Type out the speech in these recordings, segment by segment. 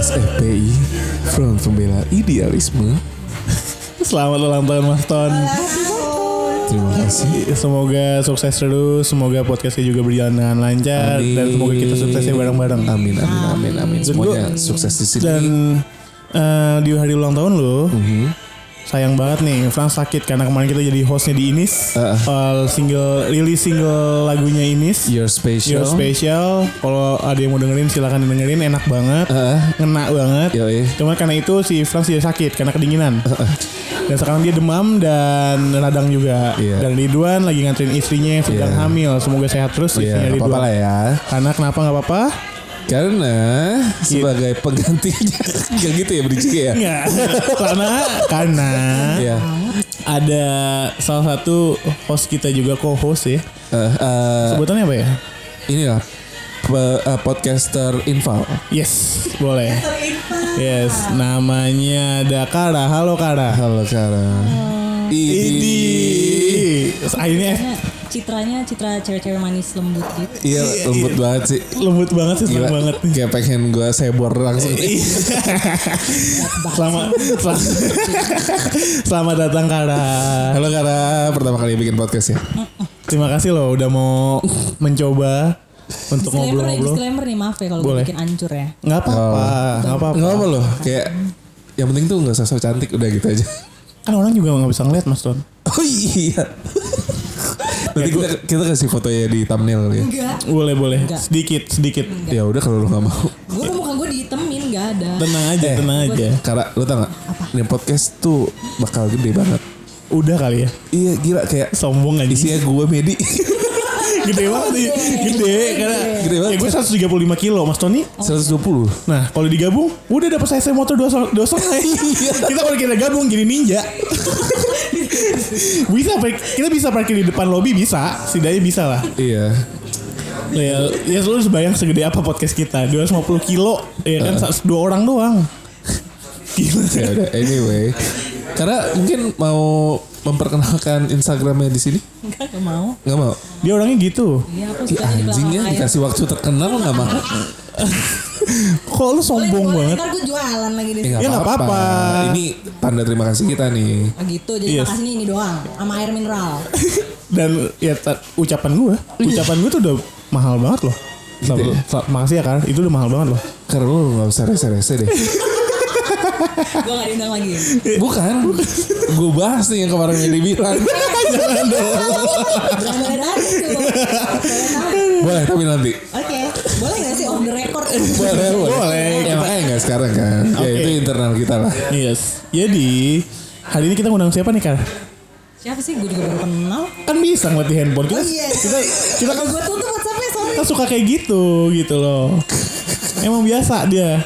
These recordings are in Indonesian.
SFPI Front Pembela Idealisme Selamat ulang tahun Mas Ton. Terima kasih Semoga sukses terus, semoga podcastnya juga berjalan dengan lancar Amin. dan semoga kita suksesnya bareng-bareng. Amin amin amin amin Semuanya sukses di sini Dan eh, di hari ulang tahun lo, Mhm. Sayang banget nih, Frans sakit karena kemarin kita jadi hostnya di Inis, Uh. Eh, single rilis single lagunya Inis. Your Special Your Special. Kalau ada yang mau dengerin silakan dengerin, enak banget, Uh, ngena banget. Yoi Cuma karena itu si Frans dia sakit karena kedinginan. Dan sekarang dia demam dan radang juga. Iya. Dan Ridwan lagi nganterin istrinya yang sedang Iya. hamil. Semoga sehat terus Iya istrinya gak Ridwan. lah ya Karena kenapa nggak apa-apa? Karena sebagai penggantinya Gak gitu ya berisik ya Nggak. karena karena Iya ada salah satu host kita juga co-host ya. Eh, eh, Sebutannya apa ya? Inilah pe- eh, Podcaster Infal Yes, boleh. Yes, namanya ada Kara. Halo Kara. Halo Kara Idi. Idi Akhirnya citranya citra cewek-cewek manis lembut gitu. Iya lembut banget sih lembut banget sih, seneng Gila, banget. Kayak pengen gue sebor langsung Selamat, selamat, selamat datang Kara. Halo Kara Pertama kali bikin podcast ya Terima kasih loh udah mau mencoba untuk nih, ngobrol-ngobrol. disclaimer nih maaf ya kalau gue bikin ancur ya. Nggak apa-apa, nggak apa-apa. Gak apa loh Kayak Yang penting tuh gak so cantik Udah gitu aja Kan orang juga nggak bisa ngeliat Mas Ton. Oh iya Nanti kita, kita kasih fotonya di thumbnail ya Enggak. Boleh boleh. Nggak. Sedikit sedikit. Ya udah kalau lu gak mau Gue muka gue dihitemin gak ada. Tenang aja, Eh. tenang aja. Kara lu tau gak Ini podcast tuh Bakal gede banget Udah kali ya. Iya gila kayak Sombong aja. Isinya gue Medi gede banget nih. Gede karena Gede banget. Ya gue 135 kilo Mas Tony. 120 Nah kalau digabung udah dapat saya motor dua dua kita kalau kita gabung jadi ninja. bisa kita bisa parkir di depan lobi bisa, setidaknya bisa lah. Iya. Ya, ya lu sebayang segede apa podcast kita. 250 kilo Ya kan? Sa- dua orang doang. Gila. Ya udah anyway. Karena mungkin mau memperkenalkan Instagramnya di sini? Enggak, gak mau. nggak mau? Dia orangnya gitu. Iya, aku suka di anjingnya dikasih waktu terkenal nggak mau Kok lu sombong Boleh, banget? Ntar gue jualan lagi di Eh, Ya, nggak apa-apa. ini tanda terima kasih kita nih. Oh gitu, jadi Yes. makasih nih ini doang. Sama air mineral. Dan ya ucapan gue Ucapan gue tuh udah mahal banget loh. Gitu ya? Makasih ya kan Itu udah mahal banget loh. Karena lu nggak usah rese-rese deh. Gue gak diundang lagi. bukan. Gue bahas nih yang kemarin yang dibilang. Berani tuh. Boleh boleh tapi nanti. Oke, boleh gak sih off the record? boleh boleh, Boleh. ya makanya nggak sekarang kan ya Oke. itu internal kita lah Yes Jadi Hari ini kita ngundang siapa nih Kar? Siapa sih? Gue juga baru kenal. Kan bisa ngeliat di handphone Kita, Oh, iya. kita, kita kan Gue tutup WhatsAppnya, sorry. kita suka kayak gitu gitu loh Emang biasa dia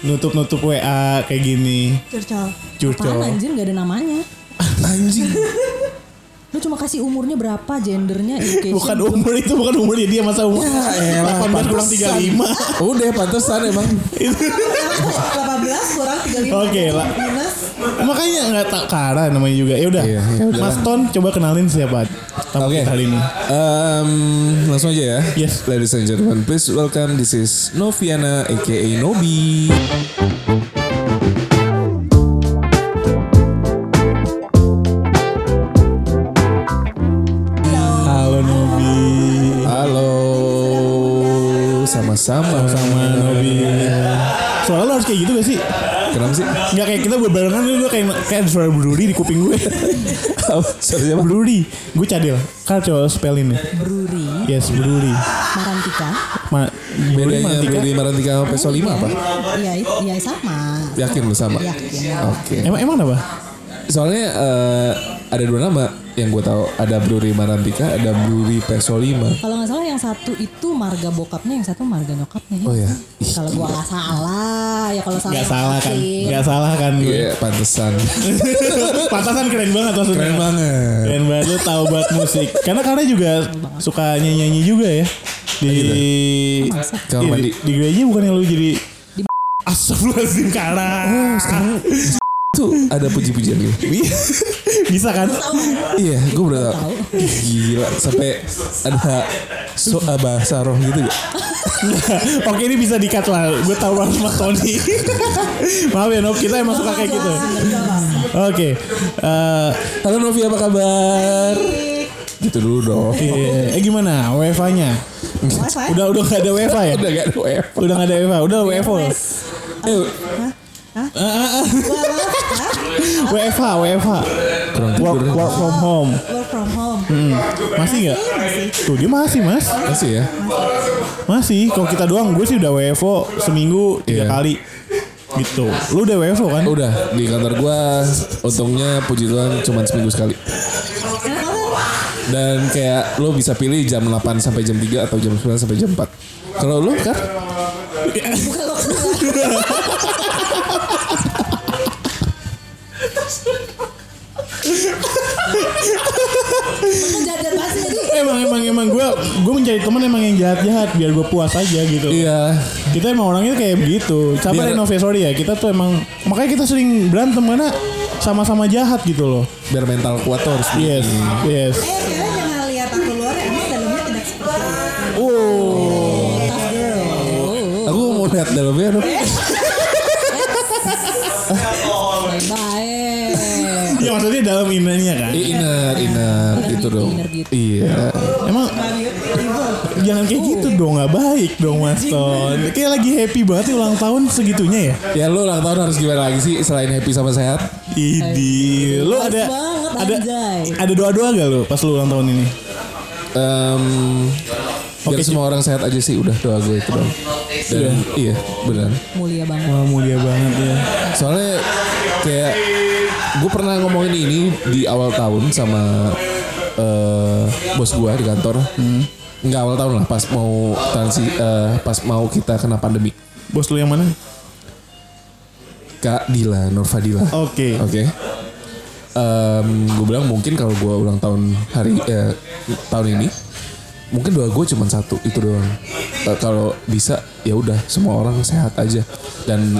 Nutup-nutup WA kayak gini Curcol. Curcol. Apaan anjir gak ada namanya? anjing Lu cuma kasih umurnya berapa, gendernya, education. Bukan umur itu bukan umurnya dia masa umur Ya elah, 18 kurang pantesan. 35 udah pantesan emang 18 kurang 35. Oke lah. Minus. Makanya nggak tak Kara namanya juga. Ya udah. Iya, ya udah Mas lah. Ton coba kenalin siapa tamu kita hari ini. Em, langsung aja ya. Yes. Ladies and gentlemen, please welcome. This is Noviana aka Nobi. Sama-sama. Sama Nobi. Soalnya lo harus kayak gitu gak sih? Kenapa sih? Nggak kayak kita berbarengan gue kayak kayak ada suara Bruri di kuping gue. Sorry siapa? Bruri. Gue cadel. Kan coba spellin nih. Bruri, Yes, Bruri. Marantika. Ma Bruri Bedanya Mantika. Bruri Marantika sama Peso 5 apa? Iya, iya sama. Yakin lu sama? Yakin. Oke. Emang emang apa? Soalnya eh, ada dua nama yang gue tahu. Ada Bruri Marantika, ada Bruri Peso 5. Kalau nggak salah yang satu itu marga bokapnya, yang satu marga nyokapnya. Oh ya. Kalau gua nggak salah, ya kalau salah. Gak salah kan? makasih. Gak salah kan gue. Iya, pantesan. Pantasan keren banget maksudnya. Keren banget. Keren banget lu tahu buat musik. Karena karena juga suka nyanyi-nyanyi juga ya. Di Kamar Iya, mandi. di, di gereja bukan yang lu jadi Astagfirullahaladzim Kara. Tuh ada puji-pujian gitu. Bisa kan? Iya, gue udah tahu. Gila, sampai ada so, bahasa roh gitu gak? Oke ini bisa dikat lah. Gue tahu banget Mas Tony. Maaf ya Nob, kita emang suka kayak gitu. Oke. eh, Halo Novi apa kabar? Gitu dulu dong. iya. eh gimana? WFA-nya? Wifi? Udah udah gak ada WFA ya? Udah gak ada WF. Udah gak ada WFA, udah WFO. Eh, WFH, WFH. kurang Work, tidur. work from home. Work from home. Masih nggak? Tuh dia masih mas, Masih ya? masih. Kalau kita doang, gue sih udah WFO seminggu tiga Iya. kali. Gitu. Lu udah WFO kan? Udah di kantor gua untungnya puji Tuhan cuma seminggu sekali. Dan kayak lo bisa pilih jam 8 sampai jam 3 atau jam 9 sampai jam 4. Kalau lo kan Bukan Emang emang emang gue gue mencari teman emang yang jahat jahat biar gue puas aja gitu. iya Kita emang orangnya kayak begitu. Sabar Biar- sorry ya. Kita tuh emang makanya kita sering berantem karena sama-sama jahat gitu loh. biar mental kuat tuh harus Yes, yes. Eh jangan lihat aku luar emang dalamnya tidak seperti itu. Oh, Tough girl. Aku mau lihat dalamnya dong. Baik. Ya maksudnya dalam inanya kan. Eh, inner, inner gitu dong. beauty. Iya. Emang jangan kayak gitu dong, nggak baik dong Mas Ton. Kayak lagi happy banget nih ulang tahun segitunya ya. Ya lo ulang tahun harus gimana lagi sih selain happy sama sehat? Idi, lu Pas ada ada ada doa-doa gak lu pas lu ulang tahun ini? Em, biar Oke, semua orang sehat aja sih udah doa gue itu dong. Dan iya benar. Mulia banget. Wah mulia banget ya. Soalnya kayak gue pernah ngomongin ini di awal tahun sama eh, bos gue di kantor. Enggak awal tahun lah pas mau transi eh, pas mau kita kena pandemi. Bos lu yang mana? Kak Dila, Nur Fadila. Oke. Oke. gue bilang mungkin kalau gue ulang tahun hari eh, tahun ini mungkin doa gue cuma satu itu doang. Eh, kalau bisa ya udah semua orang sehat aja dan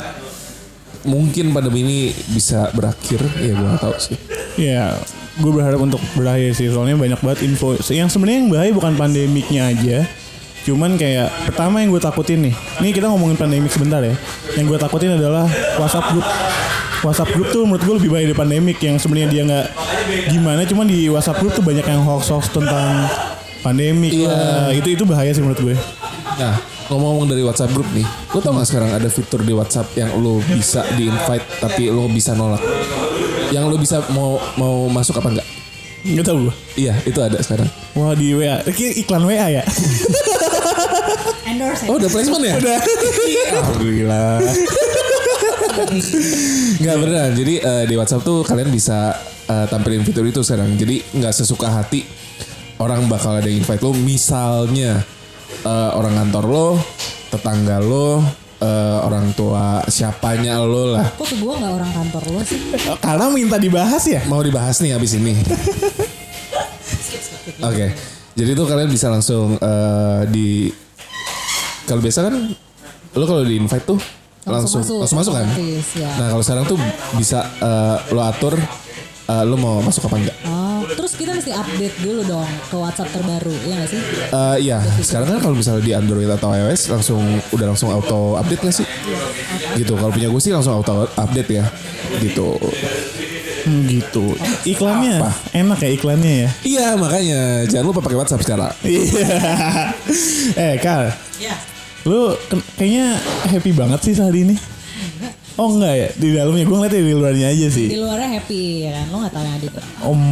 mungkin pandemi ini bisa berakhir ya gue gak tahu sih. Ya, gue berharap untuk berakhir sih. Soalnya banyak banget info. Yang sebenarnya yang bahaya bukan pandemiknya aja. Cuman kayak pertama yang gue takutin nih. Ini kita ngomongin pandemik sebentar ya. Yang gue takutin adalah WhatsApp group. WhatsApp group tuh menurut gue lebih bahaya dari pandemik yang sebenarnya dia nggak gimana. Cuman di WhatsApp group tuh banyak yang hoax-hoax tentang pandemik Iya. lah. Itu itu bahaya sih menurut gue. Nah ngomong-ngomong dari WhatsApp group nih, lo tau gak sekarang ada fitur di WhatsApp yang lo bisa di invite tapi lo bisa nolak. Yang lo bisa mau mau masuk apa enggak? Nggak tahu gue. Iya itu ada sekarang. Wah di WA. Kayak iklan WA ya. Endorse. Oh udah placement ya? Udah. Alhamdulillah. Nggak beneran. Jadi eh, di WhatsApp tuh kalian bisa eh, tampilin fitur itu sekarang. Jadi nggak sesuka hati orang bakal ada yang invite lo. Misalnya eh, orang kantor lo, tetangga lo, eh, orang tua siapanya lo lah. Kok ke gue gak orang kantor lo sih? Karena minta dibahas ya. Mau dibahas nih abis ini. Oke. Jadi tuh kalian bisa langsung eh, di kalau biasa kan lo kalau di invite tuh langsung langsung masuk, kan. otomatis, ya. Nah kalau sekarang tuh bisa eh, lo atur eh, lo mau masuk apa enggak. Oh, terus kita mesti update dulu dong ke WhatsApp terbaru, ya gak sih? Eh Iya, sekarang kan kalau misalnya di Android atau iOS langsung udah langsung auto update nggak sih? Gitu. Kalau punya gue sih langsung auto update ya. Gitu. Hmm, gitu. Iklannya Apa? enak ya iklannya ya. Iya makanya jangan lupa pakai WhatsApp sekarang. Iya. eh, Kal. Ya. Lu kayaknya happy banget sih sehari ini. Oh enggak ya di dalamnya gue ngeliatnya di luarnya aja Di sih. luarnya happy ya kan, lo gak tau yang ada. Om.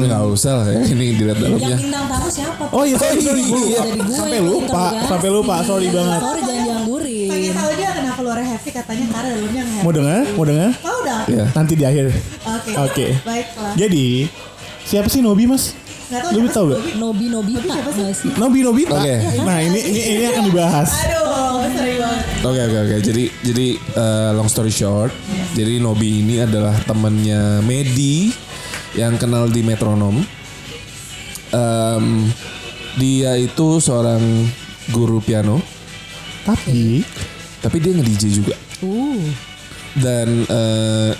Nggak usah lah ya ini dilihat Yang dalamnya. bintang tamu siapa? Oh iya sorry sorry gue lupa. Sampai yang lupa, sampai lupa. Sorry banget. Sorry jangan dianggurin. Pengen tahu dia kenapa keluarnya happy katanya karena dalamnya nggak Mau happy. dengar? Mau dengar? Mau dong. Iya. Nanti di akhir. Oke. Oke. Baiklah. Jadi siapa sih Nobi mas? Tahu Lu gak? Nobi Nobita sih? Nobi Nobita. Oke. Nah ini ini ini akan dibahas. Aduh, banget. Oke oke oke. Jadi jadi eh, long story short, jadi Nobi ini adalah temannya Medi yang kenal di metronom. Em, dia itu seorang guru piano, Tapi tapi dia nge-DJ juga. Uh, Dan eh,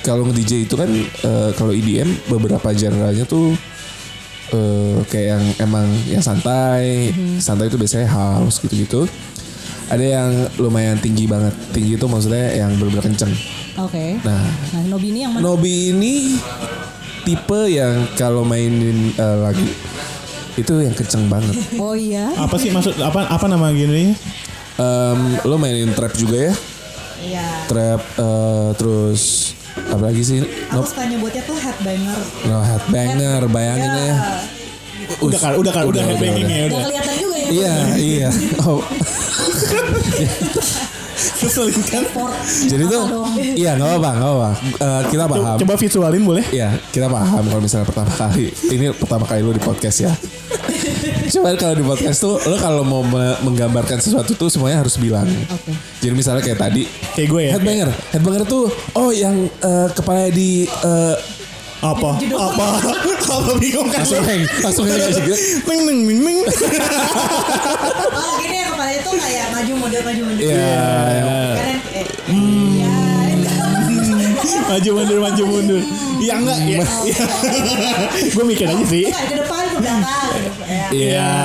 kalau nge-DJ itu kan eh, kalau EDM beberapa genre-nya tuh eh, kayak yang emang yang santai, santai itu biasanya house gitu-gitu. Ada yang lumayan tinggi banget. Tinggi itu maksudnya yang benar-benar kenceng. Oke. Nah, Nah, Nobi ini yang mana? Nobi ini tipe yang kalau mainin eh, lagu itu yang kenceng banget. Oh iya. Apa sih maksud apa apa nama genrenya? Em, lo mainin trap juga ya? Iya. Trap eh, terus apa lagi sih? Aku No, suka nyebutnya tuh headbanger. no headbanger, bayangin ya. Udah kan, udah kan, udah headbangingnya Gak udah. kelihatan juga ya. Iya, iya. Oh, kan? Jadi tuh, iya nggak apa-apa, nggak apa. Eh, kita paham. Coba visualin boleh? Iya, kita paham kalau misalnya pertama kali. Ini pertama kali lo di podcast ya. Cuman kalau di podcast tuh, lo kalau mau me- menggambarkan sesuatu tuh semuanya harus bilang. Oke. Jadi misalnya kayak tadi, Kayak gue ya. headbanger, headbanger tuh, oh yang eh, kepala di eh, Apa? Apa? Apa bingung kan? langsung hang, langsung aja gitu. Neng neng neng neng. Oh gini ya kepala itu kayak maju mundur maju mundur. Iya. Keren eh. Iya. Maju mundur maju mundur. Iya enggak ya. gue mikir aja sih. Ke depan ke belakang. Ya. Iya.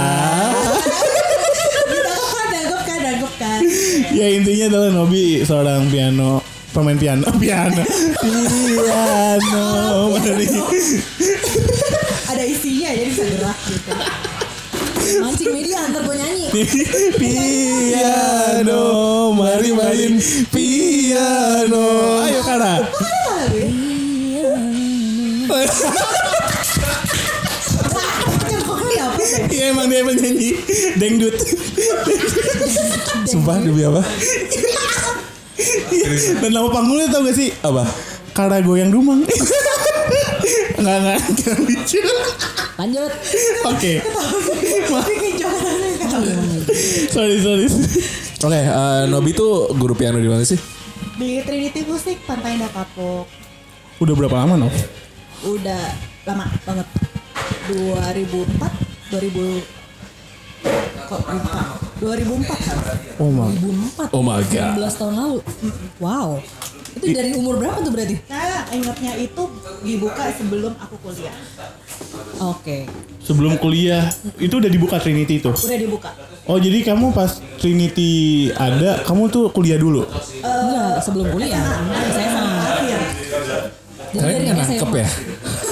Dangkep kan, kan. Ya intinya adalah Nobi seorang piano pemain piano piano piano Mana nih? Ada isinya jadi bisa gerak gitu. Mancing media antar gue nyanyi. piano mari main piano ayo Kara Cengkoknya Iya emang dia penyanyi dangdut Sumpah demi apa? dan nama panggungnya tau gak sih Apa? Kara goyang dumang Enggak enggak enggak lucu Lanjut. Oke. Sorry sorry Oke, eh, Nobi tuh guru piano di mana sih? Di Trinity Musik Pantai Indah Kapuk. Udah berapa lama Nov? Udah lama banget. 2004, 2000 kok lupa? 2004 kan? Oh my 2004. Oh my god. 16 tahun lalu. Wow. Itu dari umur berapa tuh berarti? Saya ingatnya itu dibuka sebelum aku kuliah. Oke. Sebelum kuliah Itu udah dibuka Trinity itu Udah dibuka. Oh jadi kamu pas Trinity ada Kamu tuh kuliah dulu Enggak, sebelum kuliah. SMA. Akhir. Kalian dari nggak nangkep SMA. ya?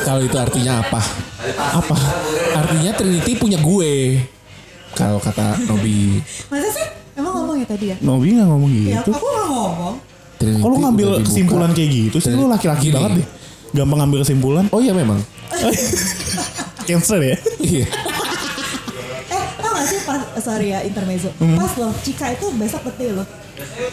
Kalau itu artinya apa? Apa? Artinya Trinity punya gue. Kalau kata Nobi. Masa sih? Emang ngomong ya tadi ya? Nobi gak ngomong Ya, gitu aku nggak ngomong. Trinity Kalau ngambil kesimpulan kayak gitu sih Lu laki-laki banget deh Gampang ngambil kesimpulan Oh iya memang. Cancer ya Iya. Eh, tau gak sih pas, sorry ya intermezzo. Hmm. Pas loh, Cika itu besok betul loh.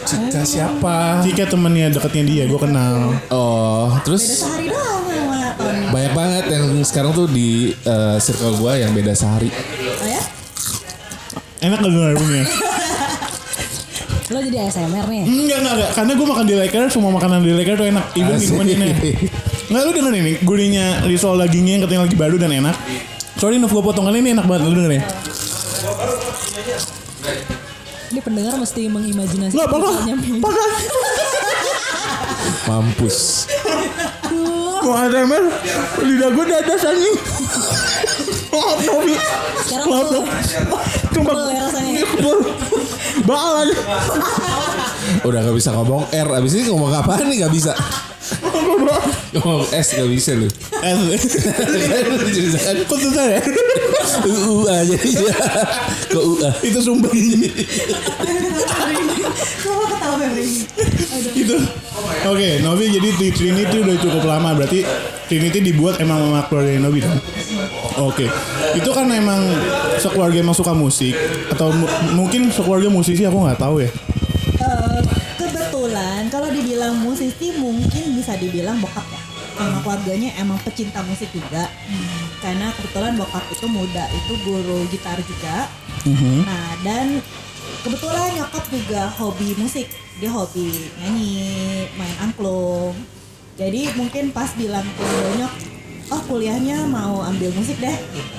Cika siapa? Jika temennya deketnya dia Gue kenal. Oh, Beda terus sehari doang sama Tony. banyak banget yang sekarang tuh di eh, circle gue yang beda sehari. Oh ya? Enak gak punya Lo jadi ASMR nih. Enggak enggak enggak. Karena gue makan di Laker Semua makanan di Laker tuh enak. Even minumannya Enggak lu denger ini. Gurihnya risol dagingnya yang katanya lagi baru dan enak. Sorry Nov gue potong kali ini enak banget. Lu denger ya Ini pendengar mesti mengimajinasi. Apa-apa mukanya. Pakai Mampus. Mau ASMR Lidah gue dadas anjing. Maaf Novi Sekarang Maaf rasanya. Kebel Bakal aja Udah gak bisa ngomong R. Abis ini ngomong apaan nih gak bisa. Ngomong S gak bisa lu. Kok susah ya UU aja iya. Kok UA. Itu sumpah ini? Itu Oke Novi jadi di Trinity udah cukup lama Berarti Trinity dibuat emang sama keluarga Novi dong Oke Itu kan emang Sekeluarga emang suka musik Atau mu- mungkin sekeluarga musisi aku nggak tahu ya mungkin bisa dibilang bokap ya. Sama keluarganya emang pecinta musik juga. Karena kebetulan bokap itu muda itu guru gitar juga. Nah dan kebetulan nyokap juga hobi musik. Dia hobi nyanyi, main angklung. Jadi mungkin pas bilang ke nyok, oh kuliahnya mau ambil musik deh. Gitu.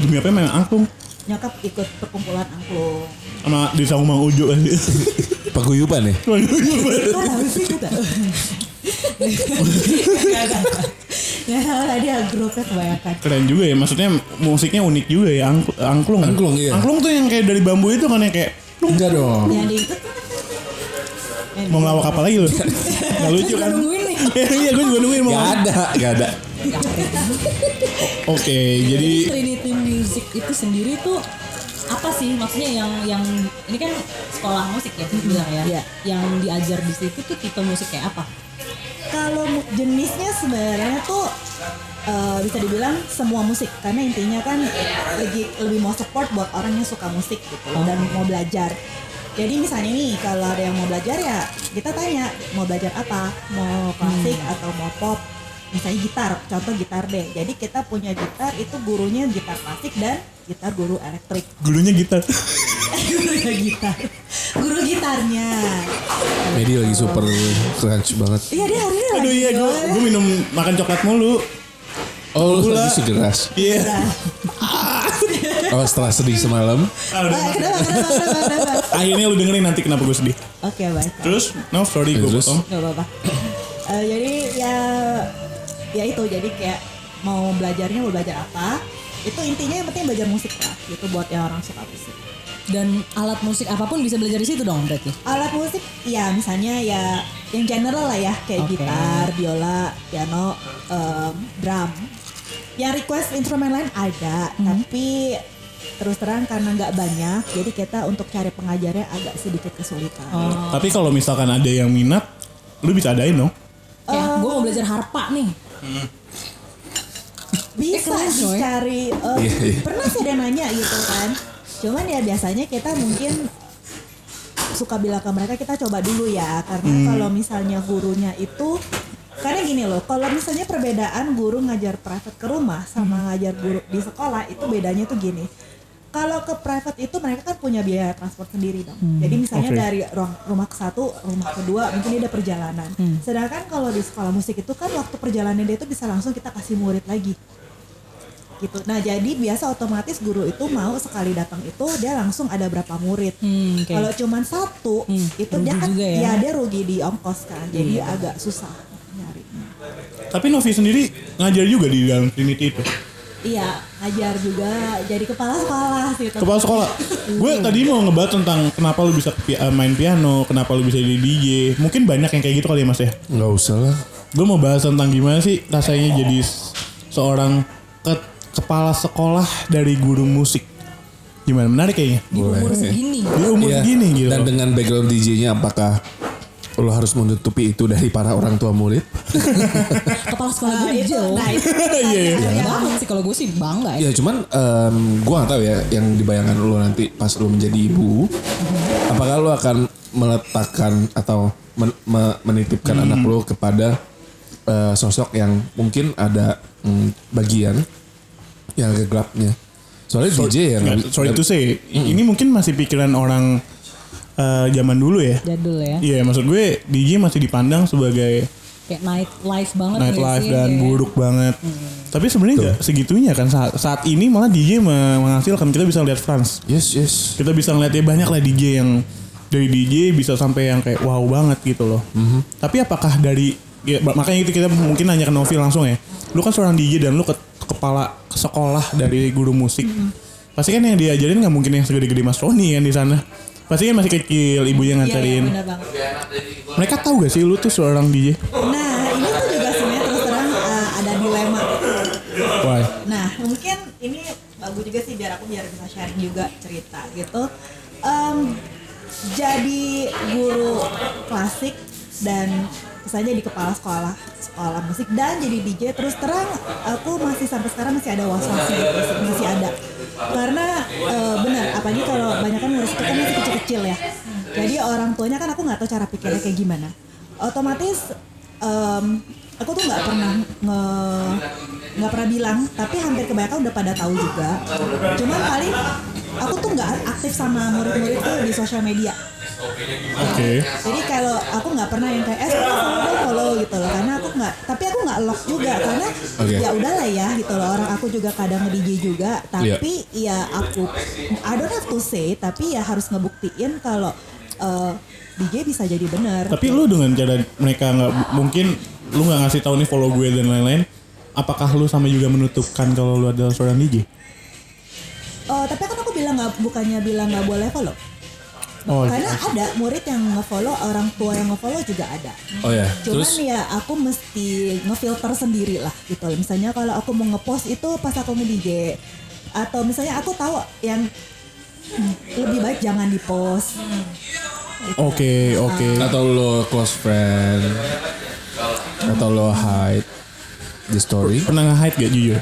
Demi apa main angklung Nyokap ikut perkumpulan angklung. Sama di sama Mang Ujo kan Paguyuban ya? Kita? Nggak salah tadi ya grupnya kebanyakan. Keren juga ya. Maksudnya musiknya unik juga ya. Ang- angklung. Angklung, iya. Angklung tuh yang kayak dari bambu itu kan ya kayak Enggak dong. Yang di mau ngelawak apa lagi lu? Gak lucu kan? Iya gue juga nungguin mau. Gak ada, gak ada. Oke, jadi Trinity Music itu sendiri tuh apa sih maksudnya yang yang ini kan sekolah musik ya bilang ya. Iya. Yang diajar di situ tuh tipe musik kayak apa? Kalau jenisnya sebenarnya tuh eh, bisa dibilang semua musik karena intinya kan lagi lebih mau support buat orang yang suka musik gitu dan mau belajar. Jadi misalnya nih kalau ada yang mau belajar ya kita tanya mau belajar apa, mau klasik atau mau pop. Misalnya gitar, contoh gitar deh. Jadi kita punya gitar itu gurunya gitar klasik dan gitar guru elektrik. gurunya gitar. Gurunya gitar. Guru gitarnya. Medi lagi super crunch banget. Iya dia hari ini Aduh lagi iya gue gue minum makan coklat mulu. Oh, lu lagi segeras. Iya. Oh, setelah sedih semalam. Ah, kenapa, kenapa, kenapa, kenapa? Akhirnya lu dengerin nanti kenapa gue sedih. Oke baik. Terus, no sorry gue Terus? potong. Gak apa-apa. Eh, jadi ya ya itu jadi kayak mau belajarnya mau belajar apa itu intinya yang penting belajar musik lah itu buat yang orang suka musik Dan alat musik apa pun bisa belajar di situ dong berarti. alat musik ya misalnya ya yang general lah ya kayak Oke. gitar biola piano em, drum yang request instrumen lain ada tapi terus terang karena nggak banyak jadi kita untuk cari pengajarnya agak sedikit kesulitan Tapi kalau misalkan ada yang minat, lu bisa adain dong. Ya, gue mau belajar harpa nih. Bisa coy. dicari eh, Iya, iya. pernah sih ada nanya gitu kan. Cuman ya biasanya kita mungkin suka bilang ke mereka kita coba dulu ya. Karena kalau misalnya gurunya itu karena gini loh kalau misalnya perbedaan guru ngajar private ke rumah sama ngajar guru di sekolah itu bedanya tuh gini kalau ke private itu mereka kan punya biaya transport sendiri dong. Jadi misalnya Oke. dari ruang, rumah ke satu, rumah kedua, mungkin dia ada perjalanan. Sedangkan kalau di sekolah musik itu kan waktu perjalanan dia itu bisa langsung kita kasih murid lagi gitu. Nah jadi biasa otomatis guru itu mau sekali datang itu dia langsung ada berapa murid. Hmm, oke. Kalau cuman satu Hmm, itu rugi dia kan juga ya. ya dia rugi di ongkos kan. Jadi agak susah nyarinya. Tapi Novi sendiri ngajar juga di dalam Trinity itu. Iya ngajar juga jadi kepala sekolah gitu. Kepala sekolah. gue tadi mau ngebahas tentang kenapa lu bisa pi- main piano, kenapa lu bisa jadi DJ. Mungkin banyak yang kayak gitu kali ya mas ya. Nggak usah lah. Gue mau bahas tentang gimana sih rasanya jadi seorang ke- kepala sekolah dari guru musik. Gimana menarik kayaknya. Di umur segini. Di umur segini gitu. Dan dengan background DJ-nya apakah lo harus menutupi itu dari para orang tua murid? Kepala sekolah Nah, gue itu, jauh. nah itu Iya, iya. Ya banget sih kalau gue sih bangga ya. ya cuman em, gua nggak tahu ya yang dibayangkan lo nanti pas lo menjadi ibu, apakah lo akan meletakkan atau men- me- menitipkan anak lo kepada eh, sosok yang mungkin ada mm, bagian yang agak gelapnya. Soalnya DJ ya sorry to say, ini mungkin masih pikiran orang eh, zaman dulu ya. Jadul ya. Iya, maksud gue DJ masih dipandang sebagai Kayak night life banget night life sih? dan Kayak- buruk banget. Tapi sebenarnya nggak segitunya kan saat, saat ini malah DJ me- menghasilkan kita bisa lihat France. Yes yes. Kita bisa ngeliat ya banyak lah DJ yang dari DJ bisa sampai yang kayak wow banget gitu loh. Tapi apakah dari ya, makanya itu kita mungkin nanya ke Novi langsung ya. Lu kan seorang DJ dan lu ke kepala sekolah dari guru musik. Pasti kan yang diajarin nggak mungkin yang segede-gede Mas Roni kan di sana. Pasti kan masih kecil ibunya Iya, iya, nganterin. banget. Mereka tahu gak sih lu tuh seorang DJ? Nah ini tuh juga sebenarnya terus terang uh, ada dilema. Why? Nah mungkin ini bagus juga sih biar aku biar bisa sharing juga cerita gitu. Em, jadi guru klasik dan misalnya di kepala sekolah sekolah musik. Dan jadi DJ terus terang aku masih sampai sekarang masih ada was sih, masih ada. Karena eh, benar apalagi kalau banyak kan itu kan masih kecil kecil ya. Jadi orang tuanya kan aku nggak tahu cara pikirnya kayak gimana. Otomatis em, aku tuh nggak pernah nge nggak pernah bilang tapi hampir kebanyakan udah pada tahu juga. Cuman paling aku tuh nggak aktif sama murid-murid tuh di sosial media Oke. jadi kalau aku nggak pernah yang kayak eh follow dong follow gitu loh karena aku nggak tapi aku nggak lock juga karena Oke. ya udahlah ya gitu loh orang aku juga kadang nge DJ juga tapi ya aku I don't have to say tapi ya harus ngebuktiin kalau eh, DJ bisa jadi benar Tapi lu dengan cara mereka nggak mungkin lu nggak ngasih tahu nih follow gue dan lain-lain. apakah lu sama juga menutupkan kalau lu adalah seorang DJ? Oh, tapi kan aku bilang nggak bukannya bilang nggak boleh follow. Oh, Karena ada murid yang nge-follow, orang tua yang nge-follow juga ada. Oh ya. Cuman Terus ya aku mesti ngefilter sendiri lah gitu. Misalnya kalau aku mau ngepost itu pas aku nge-DJ atau misalnya aku tahu yang lebih baik jangan dipost. Oke, oke. atau lo close friend atau lo hide the story. Pernah nge-hide gak jujur?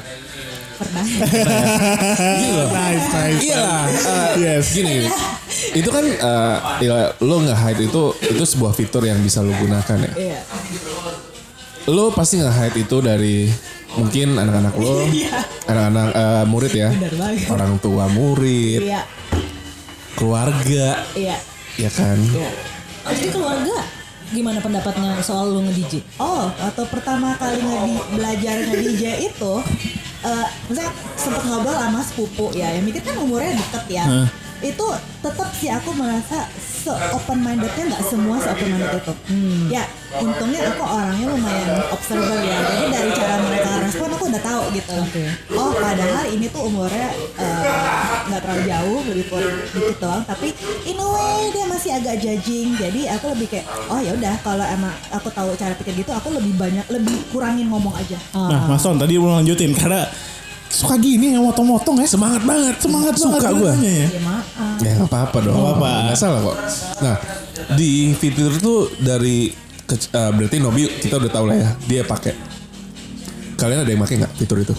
Pernah. nice, nice. Iya lah. eh, Yes. Gini, gini. Itu kan eh, ya, lo nggak hide itu itu sebuah fitur yang bisa lo gunakan ya. Iya. Lo pasti nggak hide itu dari mungkin anak-anak lo, anak-anak eh, murid ya, orang tua murid, Iya. keluarga, Iya. ya kan. Iya. Oh, jadi keluarga gimana pendapatnya soal lu nge-DJ? Oh, atau pertama kali nge belajar nge-DJ itu eh misalnya sempet ngobrol sama sepupu ya, yang mikir kan umurnya deket ya. Itu tetap sih aku merasa se open mindednya nggak semua se open minded itu. Ya, untungnya aku orangnya lumayan observer ya. Jadi dari cara mereka respon aku udah tahu gitu. Oh, padahal ini tuh umurnya eh, nggak terlalu jauh, lebih dikit doang. Tapi in a way dia masih agak judging. Jadi aku lebih kayak, oh ya udah kalau emang aku tahu cara pikir gitu, aku lebih banyak lebih kurangin ngomong aja. Nah, Mas Son tadi mau lanjutin karena suka gini yang motong-motong ya. Semangat banget, Semangat suka banget gue. nanya ya. Ya maaf. Ya nggak apa-apa dong. Nggak apa-apa. Nggak salah kok. Nah di fitur itu dari ke- eh, berarti Nobi kita udah tahu lah ya dia pakai. Kalian ada yang pakai nggak fitur itu?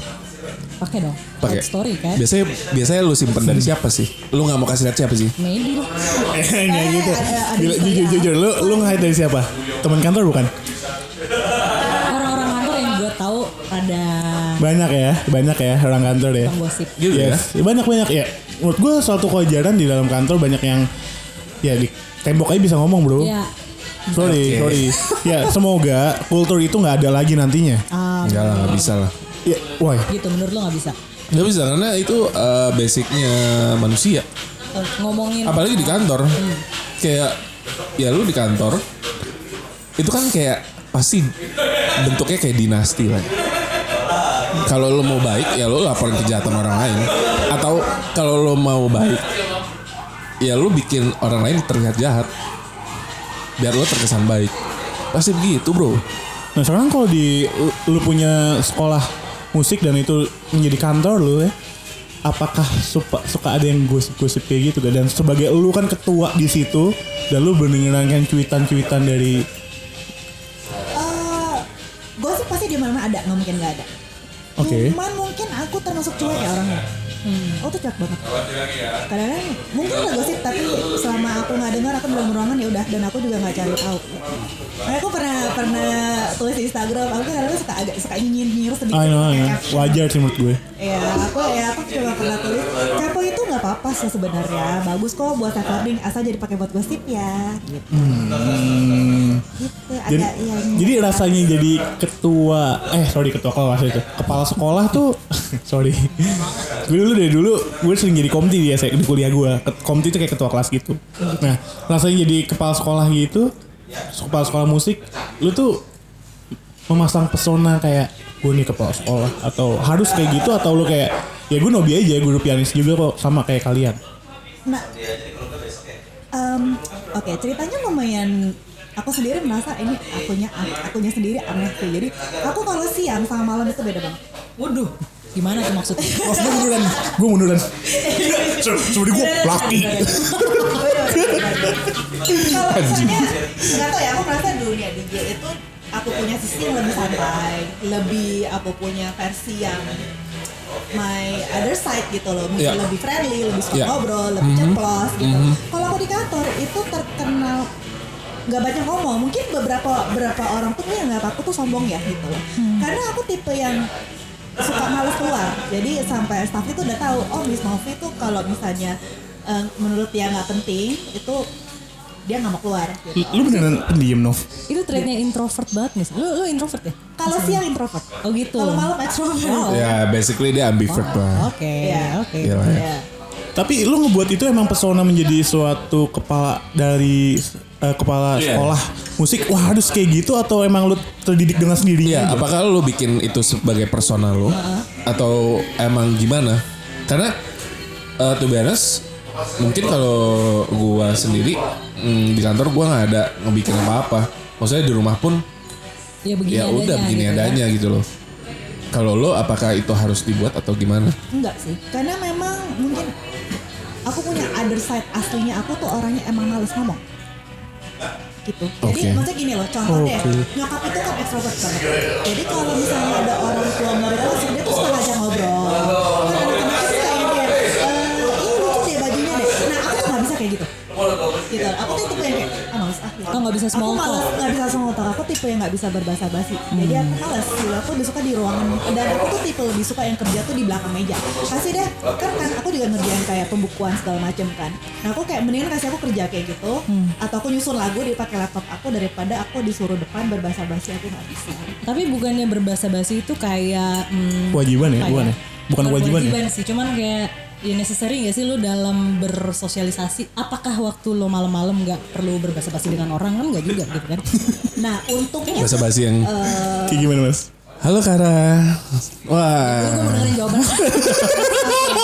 Pakai dong. Pakai. Story kan? Biasanya biasanya lu simpen dari siapa sih? Lu nggak mau kasih lihat siapa sih? Maybe lah. Enggak gitu. ada- ada Gila, jujur jujur lu lu nge-hide dari siapa? Teman kantor bukan? Orang-orang kantor yang gue tahu ada Banyak ya, banyak ya orang kantor ya. Gitu ya? Yes. Ya, banyak banyak ya. Menurut gue suatu kewajaran di dalam kantor banyak yang ya di tembok aja bisa ngomong bro. Ya. Sorry, Oke. sorry. Ya semoga kultur itu nggak ada lagi nantinya. ah, Enggak lah, nggak bisa lah. Ya, why? gitu menurut lo nggak bisa. Nggak bisa karena itu eh, basicnya manusia. Eh, Ngomongin Apalagi di kantor. Kayak ya lu di kantor itu kan kayak pasti bentuknya kayak dinasti lah. Kalau lo mau baik ya lo laporin kejahatan orang lain atau kalau lo mau baik ya lo bikin orang lain terlihat jahat biar lo terkesan baik. Pasti begitu bro. Nah sekarang kalau di lu, lu punya sekolah musik dan itu menjadi kantor lu ya, apakah suka, suka ada yang gosip-gosip kayak gitu gak? Dan sebagai lu kan ketua di situ dan lu mendengarkan cuitan-cuitan dari Eh, gosip pasti di mana ada, nggak mungkin nggak ada. Oke. Cuman mungkin aku termasuk cuek ya orangnya. Oh tuh cuek banget. Kadang-kadang mungkin ada gosip tapi selama aku nggak dengar aku dalam ruangan ya udah dan aku juga nggak cari tahu. Nah, aku pernah pernah tulis di Instagram aku kan kadang suka agak suka nyinyir nyinyir sedikit. I know, I pakai know. caption. wajar sih menurut gue. Ya aku ya aku cuma pernah tulis kepo itu nggak apa-apa sih sebenarnya bagus kok buat recording asal jadi pakai buat gosip ya gitu. Gitu Jadi, ada yang jadi rasanya jadi ketua, eh sorry ketua kelas itu, kepala sekolah tuh, sorry. gue dulu dari dulu gue sering jadi komti di, di kuliah gue. Komti itu kayak ketua kelas gitu. Nah rasanya jadi kepala sekolah gitu, kepala sekolah musik, lu tuh memasang pesona kayak gue nih kepala sekolah atau harus kayak gitu atau lu kayak ya gue nobi aja guru pianis juga kok sama kayak kalian. Nah, em, oke ceritanya lumayan. Aku sendiri merasa ini akunya akunya sendiri aneh sih. Jadi aku kalau siang sama malam itu beda banget. Waduh, gimana tuh maksudnya? Maaf gue munduran, gue munduran. Seperti gue laki. Kalau misalnya nggak tahu ya, aku merasa dunia DJ itu aku punya sisi yang lebih santai, lebih aku punya versi yang my other side gitu loh, mungkin Iya. lebih friendly, lebih suka Iya. ngobrol, lebih ceplos gitu. Kalau aku di kantor itu terkenal nggak banyak ngomong, mungkin beberapa beberapa orang tuh yang nggak aku tuh sombong ya gitu loh. Karena aku tipe yang suka males keluar, jadi sampai staff itu udah tahu, oh Miss Novi tuh kalau misalnya eh, menurut dia nggak penting itu dia nggak mau keluar. Gitu. Lu beneran pendiam Nov? Itu traitnya introvert banget nih. Lu, lu introvert ya? Kalau siang introvert, Oh gitu. kalau malam extrovert. Oh. Ya basically dia ambivert lah. Oke, Iya. oke. Iya ya. Ya. Tapi lu ngebuat itu emang pesona menjadi suatu kepala dari eh, kepala Iya. sekolah musik. Wah harus kayak gitu atau emang lu terdidik dengan sendirinya? Iya, aja? apakah lo bikin itu sebagai personal lo atau emang gimana? Karena uh, to be honest, mungkin kalau gua sendiri mm, di kantor gua nggak ada ngebikin apa-apa. Maksudnya di rumah pun Ya begini ya udah adanya begini gitu ya. adanya gitu loh. Kalau lo apakah itu harus dibuat atau gimana? Enggak sih, karena memang mungkin aku punya other side aslinya aku tuh orangnya emang males ngomong. Gitu. Jadi Oke. maksudnya gini loh, contoh deh, nyokap itu kan extrovert banget. Jadi kalau misalnya ada orang tua aku, dia tuh suka ngajak ngobrol. Kan anak-anak itu kayak kayak, eh, ih lucu deh bajunya deh. Nah aku tuh gak bisa kayak gitu. Gitu. Aku tuh tipe yang kayak, Gitu. Oh, nggak bisa small Aku talk. nggak bisa small talk. Aku tipe yang nggak bisa berbahasa basi. Jadi aku males. Gitu. Aku lebih suka di ruangan. Dan aku tuh tipe lebih suka yang kerja tuh di belakang meja. Kasih deh. Kan kan aku juga ngerjain kayak pembukuan segala macam kan. Nah aku kayak mendingan kasih aku kerja kayak gitu. Atau aku nyusun lagu di pakai laptop aku daripada aku disuruh depan berbahasa basi aku nggak bisa. Tapi bukannya berbahasa basi itu kayak hmm, Kewajiban ya, apa bukan ya? Bukan kewajiban ya? sih, cuman kayak ya necessary gak sih lu dalam bersosialisasi? Apakah waktu lo malam-malam nggak perlu berbahasa basi dengan orang kan nggak juga gitu kan? Nah untungnya Bahasa basi yang Kayak gimana mas? Halo Kara. Gue Wah. mau dengerin jawaban.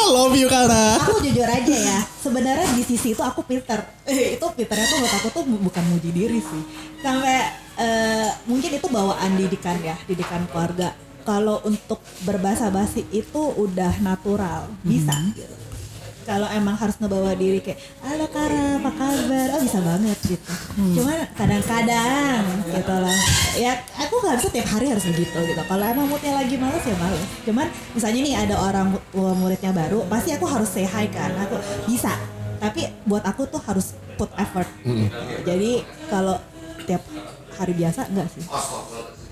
Love you Kara. aku jujur aja ya sebenarnya di sisi itu aku pinter Eh, itu pinternya tuh menurut aku tuh bu- bukan muji diri sih sampai eh, mungkin itu bawaan didikan ya didikan keluarga kalau untuk berbahasa basi itu udah natural bisa gitu. kalau emang harus ngebawa diri kayak halo Kara apa kabar? Oh bisa banget gitu. Cuman kadang-kadang gitu lah. Ya aku nggak bisa tiap hari harus begitu gitu. Kalau emang moodnya lagi males ya males. Cuman misalnya nih ada orang mu- muridnya baru pasti aku harus say hi kan. Aku bisa. Tapi buat aku tuh harus put effort. Jadi kalau tiap hari biasa enggak sih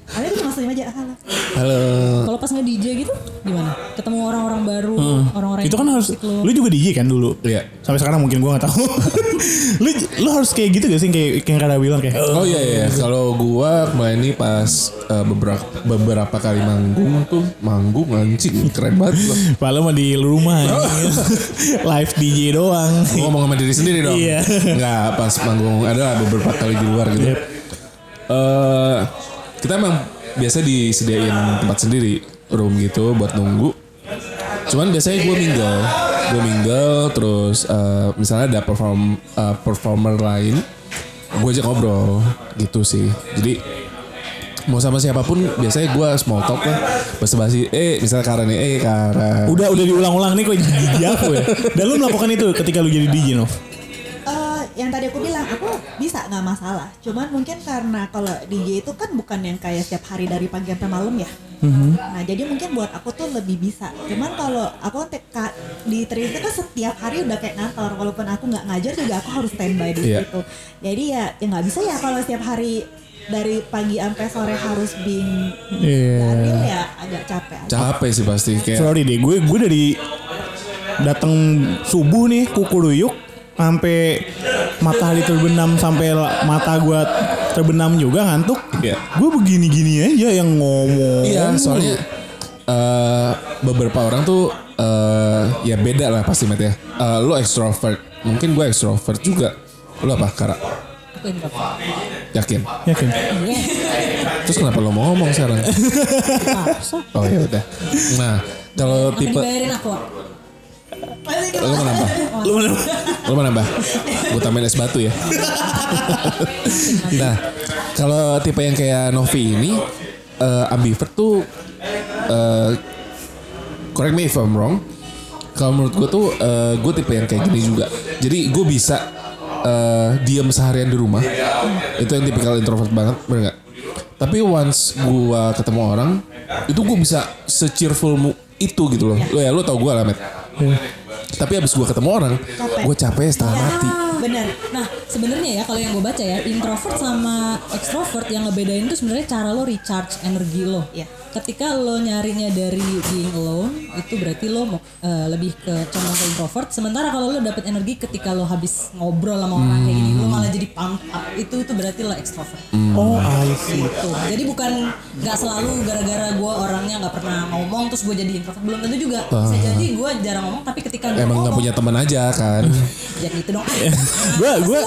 Kalian tuh cuma senyum aja halo Halo. Kalau pas nge-DJ gitu gimana? Ketemu orang-orang baru, orang-orang Itu yang kan harus, lo. lu juga DJ kan dulu? Iya. Sampai sekarang mungkin gua nggak tahu. lu lu harus kayak gitu gak sih kayak kayak Kara bilang kayak Oh iya iya, kalau gua kemarin ini pas uh, beberapa beberapa kali manggung tuh manggung anjing keren banget. Padahal mah di rumah. Live DJ doang. Gua ngomong sama diri sendiri dong. Iya. Enggak, pas manggung ada beberapa kali di luar gitu. Yep. Eh, kita emang biasa disediain tempat sendiri room gitu buat nunggu. Cuman biasanya gue mingle, gue mingle terus eh, misalnya ada perform eh, performer lain, gue ajak ngobrol gitu sih. Jadi mau sama siapa pun biasanya gue small talk lah, basa basi. Eh misalnya Kara nih, eh Kara. Udah udah diulang-ulang nih kok jadi aku ya. Dan lu melakukan itu ketika lu jadi DJ Nov. Yang tadi aku bilang aku bisa nggak masalah cuman mungkin karena kalau DJ itu kan bukan yang kayak setiap hari dari pagi sampai malam ya nah jadi mungkin buat aku tuh lebih bisa cuman kalau aku teka, di Trinity kan setiap hari udah kayak ngantor walaupun aku nggak ngajar juga aku harus standby di Iya. situ jadi ya ya nggak bisa ya kalau setiap hari dari pagi sampai sore harus being Iya. Daniel ya agak capek aja. Capek sih pasti kayak. Sorry deh, gue gue dari datang subuh nih kukuruyuk sampai matahari terbenam sampai mata gue terbenam juga ngantuk. Iya. Gue begini-gini aja yang ngomong. Iya, soalnya eh beberapa orang tuh eh ya beda lah pasti Matt ya. Eh, lu extrovert, mungkin gue extrovert juga. Lu apa, Kara? Yakin? Yakin? Terus kenapa lo mau ngomong sekarang? Oh ya udah. Nah, kalau tipe aku? Lo mau nambah? Lu mana? Lo mau nambah? Gue tambahin es batu ya. nah, kalau tipe yang kayak Novi ini eh, ambivert tuh eh, correct me if I'm wrong. Kalau menurut gue tuh eh, gue tipe yang kayak gini juga. Jadi gue bisa eh, diam seharian di rumah. Itu yang tipikal introvert banget, bener nggak? Tapi once gue ketemu orang, itu gue bisa se-cheerful itu gitu loh. Lo ya lo tau gue lah, Met. Tapi abis gue ketemu orang, gue capek setengah mati. bener Nah, sebenarnya ya kalau yang gue baca ya, introvert sama extrovert yang ngebedain tuh sebenarnya cara lo recharge energi lo. Iya. Ketika lo nyarinya dari being alone itu berarti lo mau eh, lebih ke condong ke introvert. Sementara kalau lo dapet energi ketika lo habis ngobrol sama orang kayak gini lo malah jadi pump up. Itu itu berarti lo extrovert. Oh, I see. gitu. Jadi bukan nggak selalu gara-gara gue orangnya nggak pernah ngomong terus gue jadi introvert. Belum tentu juga. Bisa jadi gue jarang ngomong tapi ketika gue Emang nggak punya teman aja kan. jadi itu dong. Gue gue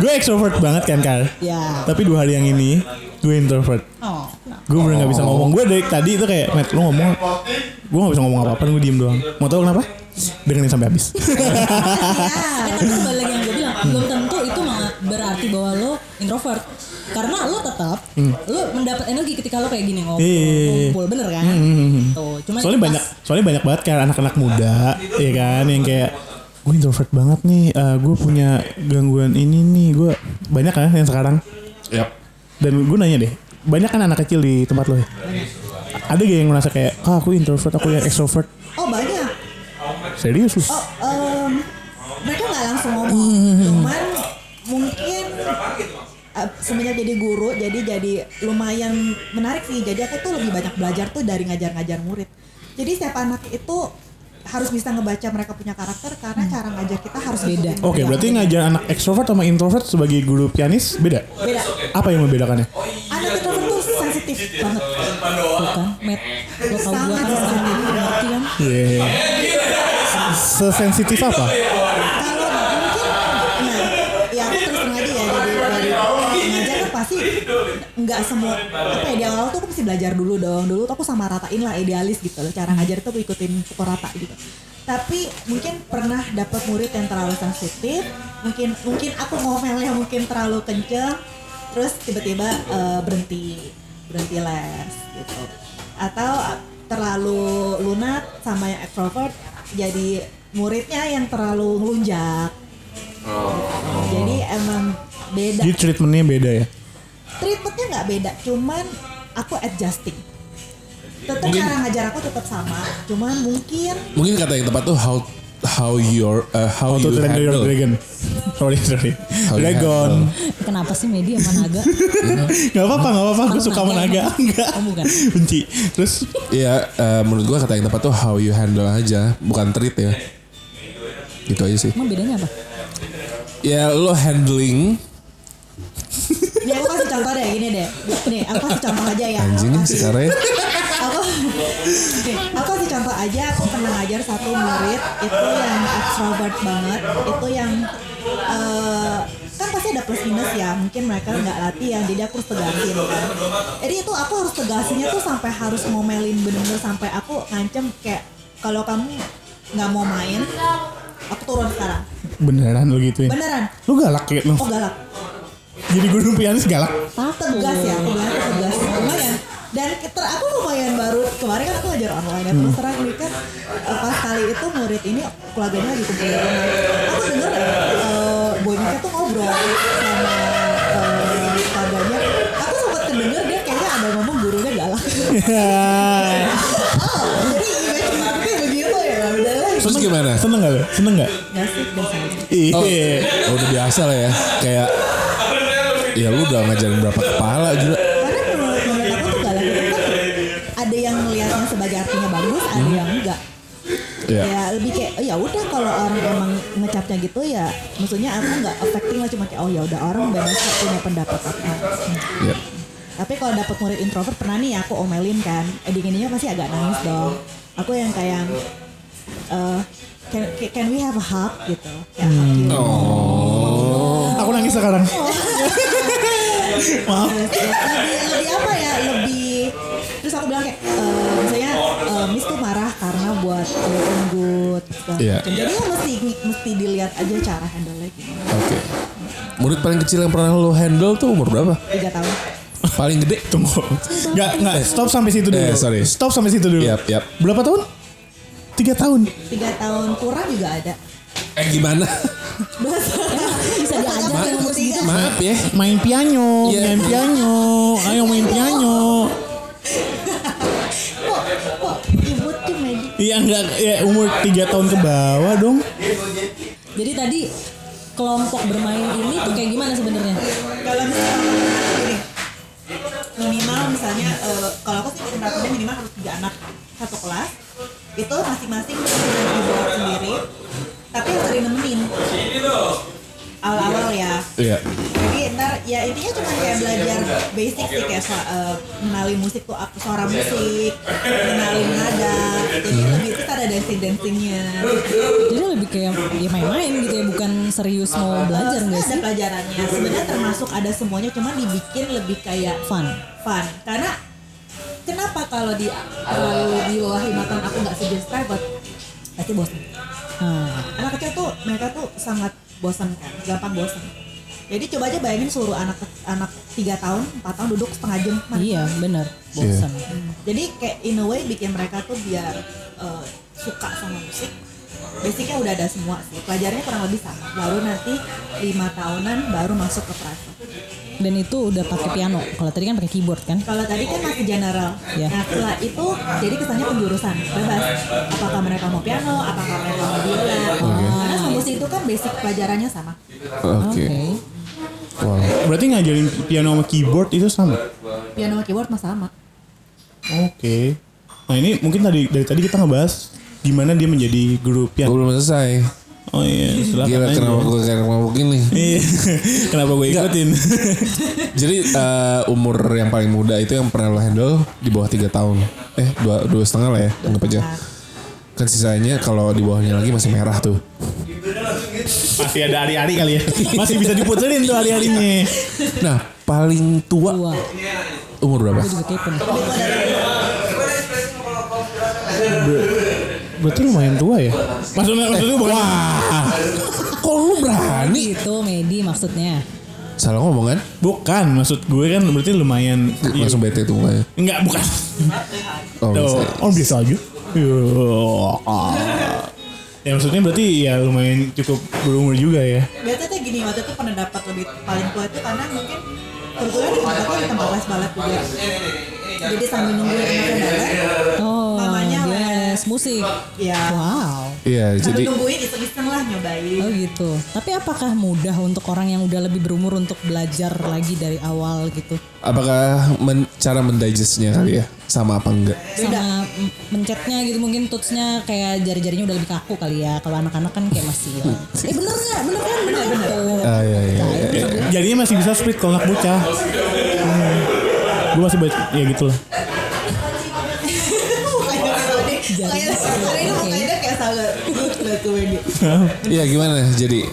gue extrovert banget kan Kar. ya. Tapi dua hari yang ini gue introvert. Oh Gue bener gak bisa ngomong. Gue dari tadi itu kayak, Matt, lu ngomong. Gue gak bisa ngomong apa-apa, gue diem doang. Mau tau kenapa? Dengerin sampai habis. Eh, tapi kembali lagi yang gue bilang belum tentu itu berarti bahwa lo introvert karena lo tetap lo mendapat energi ketika lo kayak gini ngobrol Iya. kumpul bener kan tuh cuma soalnya pas- banyak, soalnya banyak banget kayak anak-anak muda, ya kan, yang kayak gue introvert banget nih. gue punya gangguan ini nih. Gue banyak kan yang sekarang. Yap. Dan gue nanya deh, banyak kan anak kecil di tempat lo ya? Ada gak yang merasa kayak, ah aku introvert, aku yang extrovert? Oh banyak. Serius lu? Oh, em, mereka nggak langsung ngomong, cuman mungkin eh, semenjak jadi guru, jadi jadi lumayan menarik sih. Jadi aku tuh lebih banyak belajar tuh dari ngajar-ngajar murid. Jadi setiap anak itu harus bisa ngebaca mereka punya karakter karena cara ngajar kita harus Beda. Oke, berarti ngajar anak extrovert sama introvert sebagai guru pianis beda? beda. Apa yang membedakannya? Anak introvert tuh sensitif banget. tuh kan Matt lo tau gue kan sensitif Iya. Sesensitif apa? Kalau mungkin, nah, ya aku terus terang aja ya jadi dari pasti nggak semua apa ya di awal tuh aku mesti belajar dulu dong. Dulu tuh aku sama ratain lah idealis gitu loh. Cara ngajar tuh aku ikutin pukul rata gitu. Tapi mungkin pernah dapat murid yang terlalu sensitif, mungkin mungkin aku ngomelnya mungkin terlalu kenceng, terus tiba-tiba eh, berhenti berhenti les gitu. Atau terlalu lunak sama yang extrovert jadi muridnya yang terlalu ngelunjak. Jadi emang beda. Jadi treatmentnya beda ya? Treatmentnya nggak beda, cuman aku adjusting. Tetap cara ngajar aku tetap sama, cuman mungkin Mungkin kata yang tepat tuh how how your uh, how, How to you train your handle. dragon. Sorry, sorry. How Dragon. kenapa sih media sama naga Gak apa-apa, gak apa-apa. Gue suka naga menaga. emang. Enggak. Oh, bukan. Benci. Terus Iya, eh, menurut gua kata yang tepat tuh how you handle aja, bukan treat ya. Gitu aja sih. emang bedanya apa Ya lo handling ya aku kasih contoh deh gini deh. Nih, aku kasih contoh aja ya. anjing Aku nih kasih- sekarang. aku Nih, aku kasih contoh aja aku pernah ngajar satu murid itu yang extrovert banget itu yang eh, kan pasti ada plus minus ya mungkin mereka nggak latihan jadi aku harus tegasin kan jadi itu aku harus tegasinnya tuh sampai harus ngomelin bener-bener sampai aku ngancem kayak kalau kamu nggak mau main aku turun sekarang beneran lo gituin. beneran Lu galak ya lo. oh galak Jadi guru pianis galak. tegas ya aku bilang tegas lumayan dan ter aku lumayan baru kemarin kan aku ngajar online ya terus terang ini kan eh, pas kali itu murid ini keluarganya lagi kumpul di rumah aku denger uh, bonyaknya tuh ngobrol sama eh, keluarganya aku sempat kedenger dia kayaknya ada ngomong gurunya galak oh jadi marketing begitu ya Terus gimana? Seneng gak? Seneng gak? nggak sih biasa aja Iya. Oh, udah biasa lah ya. Kayak ya lu udah ngajarin berapa kepala juga. karena menurut menurut aku tuh galak itu kan ada yang melihatnya sebagai artinya bagus ada yang enggak Ya. ya lebih kayak oh, ya udah kalau orang emang ngecapnya gitu ya maksudnya aku nggak affecting lah cuma kayak oh ya udah orang bebas punya pendapat apa Ya. tapi kalau dapet murid introvert pernah nih aku omelin kan ending endingnya pasti agak nangis dong aku yang kayak eh can, can we have a hug gitu kayak hug you. Aku nangis sekarang. Maaf. lebih lebih apa ya lebih terus aku bilang kayak eh, misalnya eh, Miss tuh marah karena buat uh, unggut Iya. macam. jadi ya mesti mesti dilihat aja cara handle gimana Oke. Murid paling kecil yang pernah lo handle tuh umur berapa? tiga tahun Paling gede? Tunggu. Gak, gak. Stop sampai situ dulu. Eh, sorry. Stop sampai situ dulu. Yap, yap. Berapa tahun? Tiga tahun. tiga tahun kurang juga ada Eh gimana? bisa Ma- segitu Maaf ya. Main piano, Iya. main piano. Ayo main piano. kok kok ibu tuh medis Iya enggak ya umur tiga tahun ke bawah dong. jadi tadi kelompok bermain ini tuh kayak gimana sebenarnya kalau minimal misalnya eh, kalau aku sih menerapkannya minimal harus tiga anak satu kelas itu masing-masing punya keyboard sendiri tapi harus ada yang nemenin awal-awal ya Iya. jadi ntar ya intinya cuma kayak belajar basic sih kayak su- eh, mengenali musik tuh apa suara musik mengenali nada jadi lebih terus ada dancing dancingnya. Jadi lebih kayak ya main-main gitu ya, bukan serius mau belajar nggak ada sih? pelajarannya. Sebenarnya termasuk ada semuanya cuma dibikin lebih kayak Fun. fun. Karena kenapa kalau di terlalu di bawah lima tahun aku nggak suggest private pasti bosan Nah, anak kecil tuh mereka tuh sangat bosan kan gampang bosan jadi coba aja bayangin suruh anak anak tiga tahun empat tahun duduk setengah jam mana iya bener, bosan. Hmm. Jadi kayak in a way bikin mereka tuh biar uh, suka sama musik. Basicnya udah ada semua sih. Pelajarannya kurang lebih sama. Lalu nanti lima tahunan baru masuk ke private. Dan itu udah pakai piano. Kalau tadi kan pakai keyboard kan? Kalau tadi kan masih general. Ya. Nah setelah itu jadi kesannya penjurusan bebas. Apakah mereka mau piano? Apakah mereka mau biola? Karena sama musik itu kan basic pelajarannya sama. Oke. Wow. Berarti ngajarin piano sama keyboard itu sama? Piano sama keyboard mah sama. Oke. Nah ini mungkin tadi dari tadi kita ngebahas gimana dia menjadi guru Gue piano. belum selesai. Oh iya, silakan Gila aja. kenapa gue kayak mabuk ini. Iya. Kenapa gue ikutin? Jadi eh, umur yang paling muda itu yang pernah lo handle di bawah tiga tahun. Eh dua dua setengah lah ya anggap aja. Kan sisanya kalau di bawahnya lagi masih merah tuh. Masih ada hari-hari kali ya. Masih bisa diputerin tuh hari-harinya. Nah paling tua Tua. umur berapa? Nih. Berarti lumayan tua ya? Maksudnya maksudnya bukan Wah, kok lu berani? Itu Medi maksudnya. Salah ngomong kan? Bukan, maksud gue kan berarti lumayan Langsung bete tuh mukanya. Enggak, bukan. Oh, Oh, bisa. oh biasa aja. Ya maksudnya berarti ya lumayan cukup berumur juga ya. Biasanya tuh gini waktu itu pernah dapat lebih paling tua itu karena mungkin kebetulan di tempatnya di tempat les balet juga. Jadi sambil nungguin anaknya balet, Oh, Mamanya les. les musik. ya Wow. Iya, sambil jadi nungguin iseng-iseng lah nyobain. Oh gitu. Tapi apakah mudah untuk orang yang udah lebih berumur untuk belajar lagi dari awal gitu? apakah men- cara mendigestnya kali ya sama apa enggak? Sama mencetnya gitu mungkin touchnya kayak jari-jarinya udah lebih kaku kali ya. Kalau anak-anak kan kayak masih. eh bener nggak? Bener kan? Bener bener. Ah iya iya. iya, iya. Jadinya masih bisa split kalau anak bocah. Hmm. Gue masih baca, ya gitu lah. Kayak ini mukanya kayak sangat good lah tuh ini. Iya gimana jadi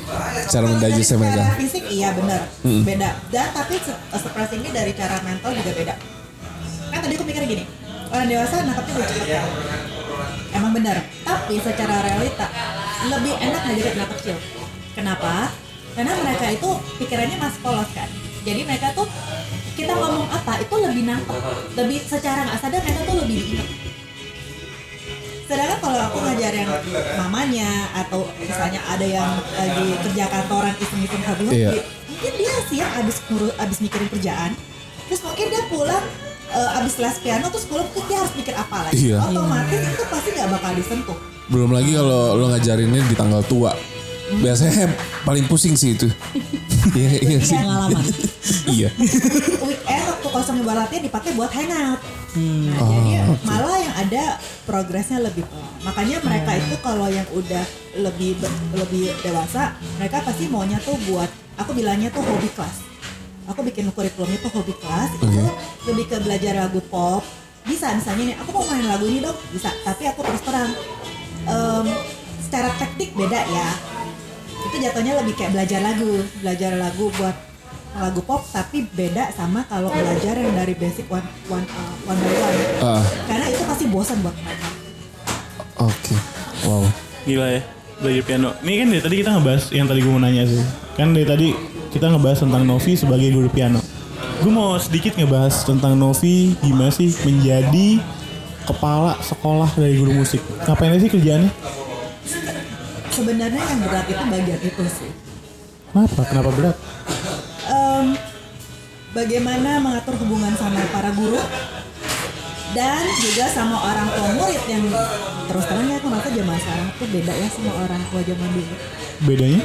cara mendigestnya mereka? Cara fisik iya benar, beda. Dan tapi surprisingly dari cara mental juga beda. Kan tadi aku mikir gini, orang dewasa nangkapnya lebih cepat ya. Emang benar. Tapi secara realita lebih enak ngajarin anak kecil. Kenapa? Karena mereka itu pikirannya masih polos kan. Jadi mereka tuh kita ngomong apa itu lebih nangkep, lebih secara nggak sadar mereka tuh lebih diingat. Sedangkan kalau aku ngajar yang mamanya atau misalnya ada yang lagi kerja kantoran iseng-iseng hobi-hobi, Iya. mungkin dia siang abis ngurus abis mikirin kerjaan, terus mungkin dia pulang eh, abis les piano terus pulang terus dia harus mikir apa lagi. Iya. Otomatis itu pasti nggak bakal disentuh. Belum lagi kalau lo ngajarinnya di tanggal tua. Biasanya paling pusing sih itu. Iya iya sih. Pengalaman. Iya. Weekend waktu kosong ibarat latihan dipakai buat hangout. Hmm. Nah, jadi malah yang ada progresnya lebih pelan. Makanya mereka itu kalau yang udah lebih lebih dewasa, mereka pasti maunya tuh buat aku bilangnya tuh hobi kelas. Aku bikin kurikulumnya tuh hobi kelas, itu lebih ke belajar lagu pop. Bisa misalnya nih, aku mau main lagu ini dong, bisa. Tapi aku terus terang, em, secara teknik beda ya. Itu jatuhnya lebih kayak belajar lagu, belajar lagu buat lagu pop tapi beda sama kalau belajar yang dari basic one one uh, one by one Ah, karena itu pasti bosan buat mereka oke. Wow. Gila ya, belajar piano. Ini kan dari tadi kita ngebahas yang tadi gue mau nanya sih. Kan dari tadi kita ngebahas tentang Novi sebagai guru piano. Gue mau sedikit ngebahas tentang Novi gimana sih menjadi kepala sekolah dari guru musik. Ngapain sih kerjaannya? Sebenarnya yang berat itu bagian itu sih Kenapa? Kenapa berat? Em, bagaimana mengatur hubungan sama para guru dan juga sama orang tua murid yang terus terang ya aku merasa zaman sekarang tuh beda ya sama orang tua zaman dulu Bedanya?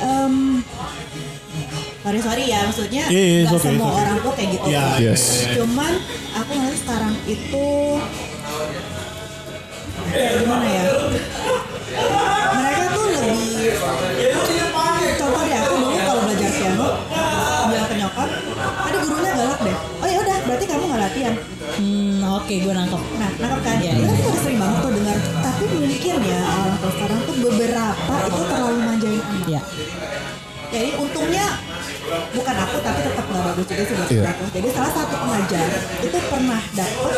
Em, sorry sorry ya maksudnya nggak it's okay, semua okay. orang tuh kayak gitu Iya. Yes. cuman aku ngeliat sekarang itu ya gimana ya contoh deh aku dulu kalau belajar piano bilang ke nyokap tadi gurunya galak deh oh ya udah berarti kamu nggak latihan Hmm, oke gue nangkep. Nah, nangkep kan? Iya, itu iya. kan kita udah sering banget tuh dengar. Tapi mungkin ya orang tua sekarang tuh beberapa itu terlalu manjain anak. Ya. Jadi untungnya bukan aku tapi tetap nggak bagus juga sih buat Iya. aku. Jadi salah satu pengajar itu pernah dapet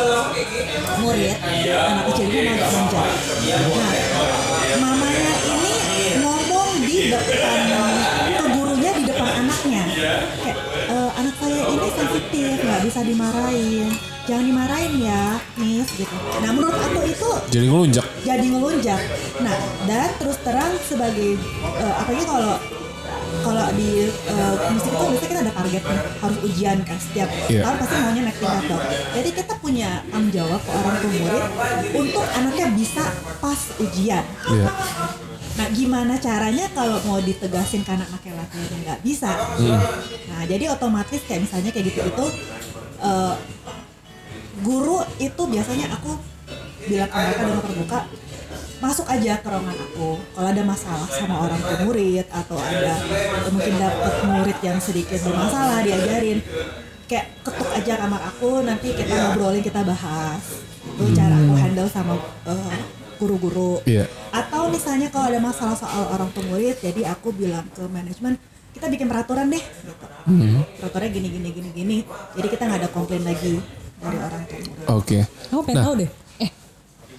murid anak kecil ini agak manja. Nah, mamanya ini di depan ke gurunya di depan anaknya. Kayak "E, anak saya ini sensitif nggak bisa dimarahin. Jangan dimarahin ya, Miss gitu. Nah menurut aku itu Jadi ngelunjak. jadi ngelunjak. Nah, dan terus terang sebagai eh, apalagi kalau kalau di eh, musik itu biasanya kita ada target nih, harus ujian kan setiap Iya. tahun pasti maunya naik tingkat dong. Jadi kita punya tanggung jawab ke orang tua murid untuk anaknya bisa pas ujian. Iya. Nah, gimana caranya kalau mau ditegasin karena anaknya latihannya nggak bisa? Nah, jadi otomatis kayak misalnya kayak gitu itu eh, guru itu biasanya aku bilang ke mereka dengan terbuka masuk aja ke ruangan aku kalau ada masalah sama orang tua murid atau ada mungkin dapet murid yang sedikit bermasalah diajarin kayak ketuk aja kamar aku nanti kita ngobrolin kita bahas itu cara aku handle sama eh, guru-guru Iya. atau misalnya kalau ada masalah soal orang tua murid jadi aku bilang ke manajemen kita bikin peraturan deh gitu peraturannya gini gini gini gini jadi kita nggak ada komplain lagi dari orang tua murid Oke. Aku pengen Nah. tahu deh.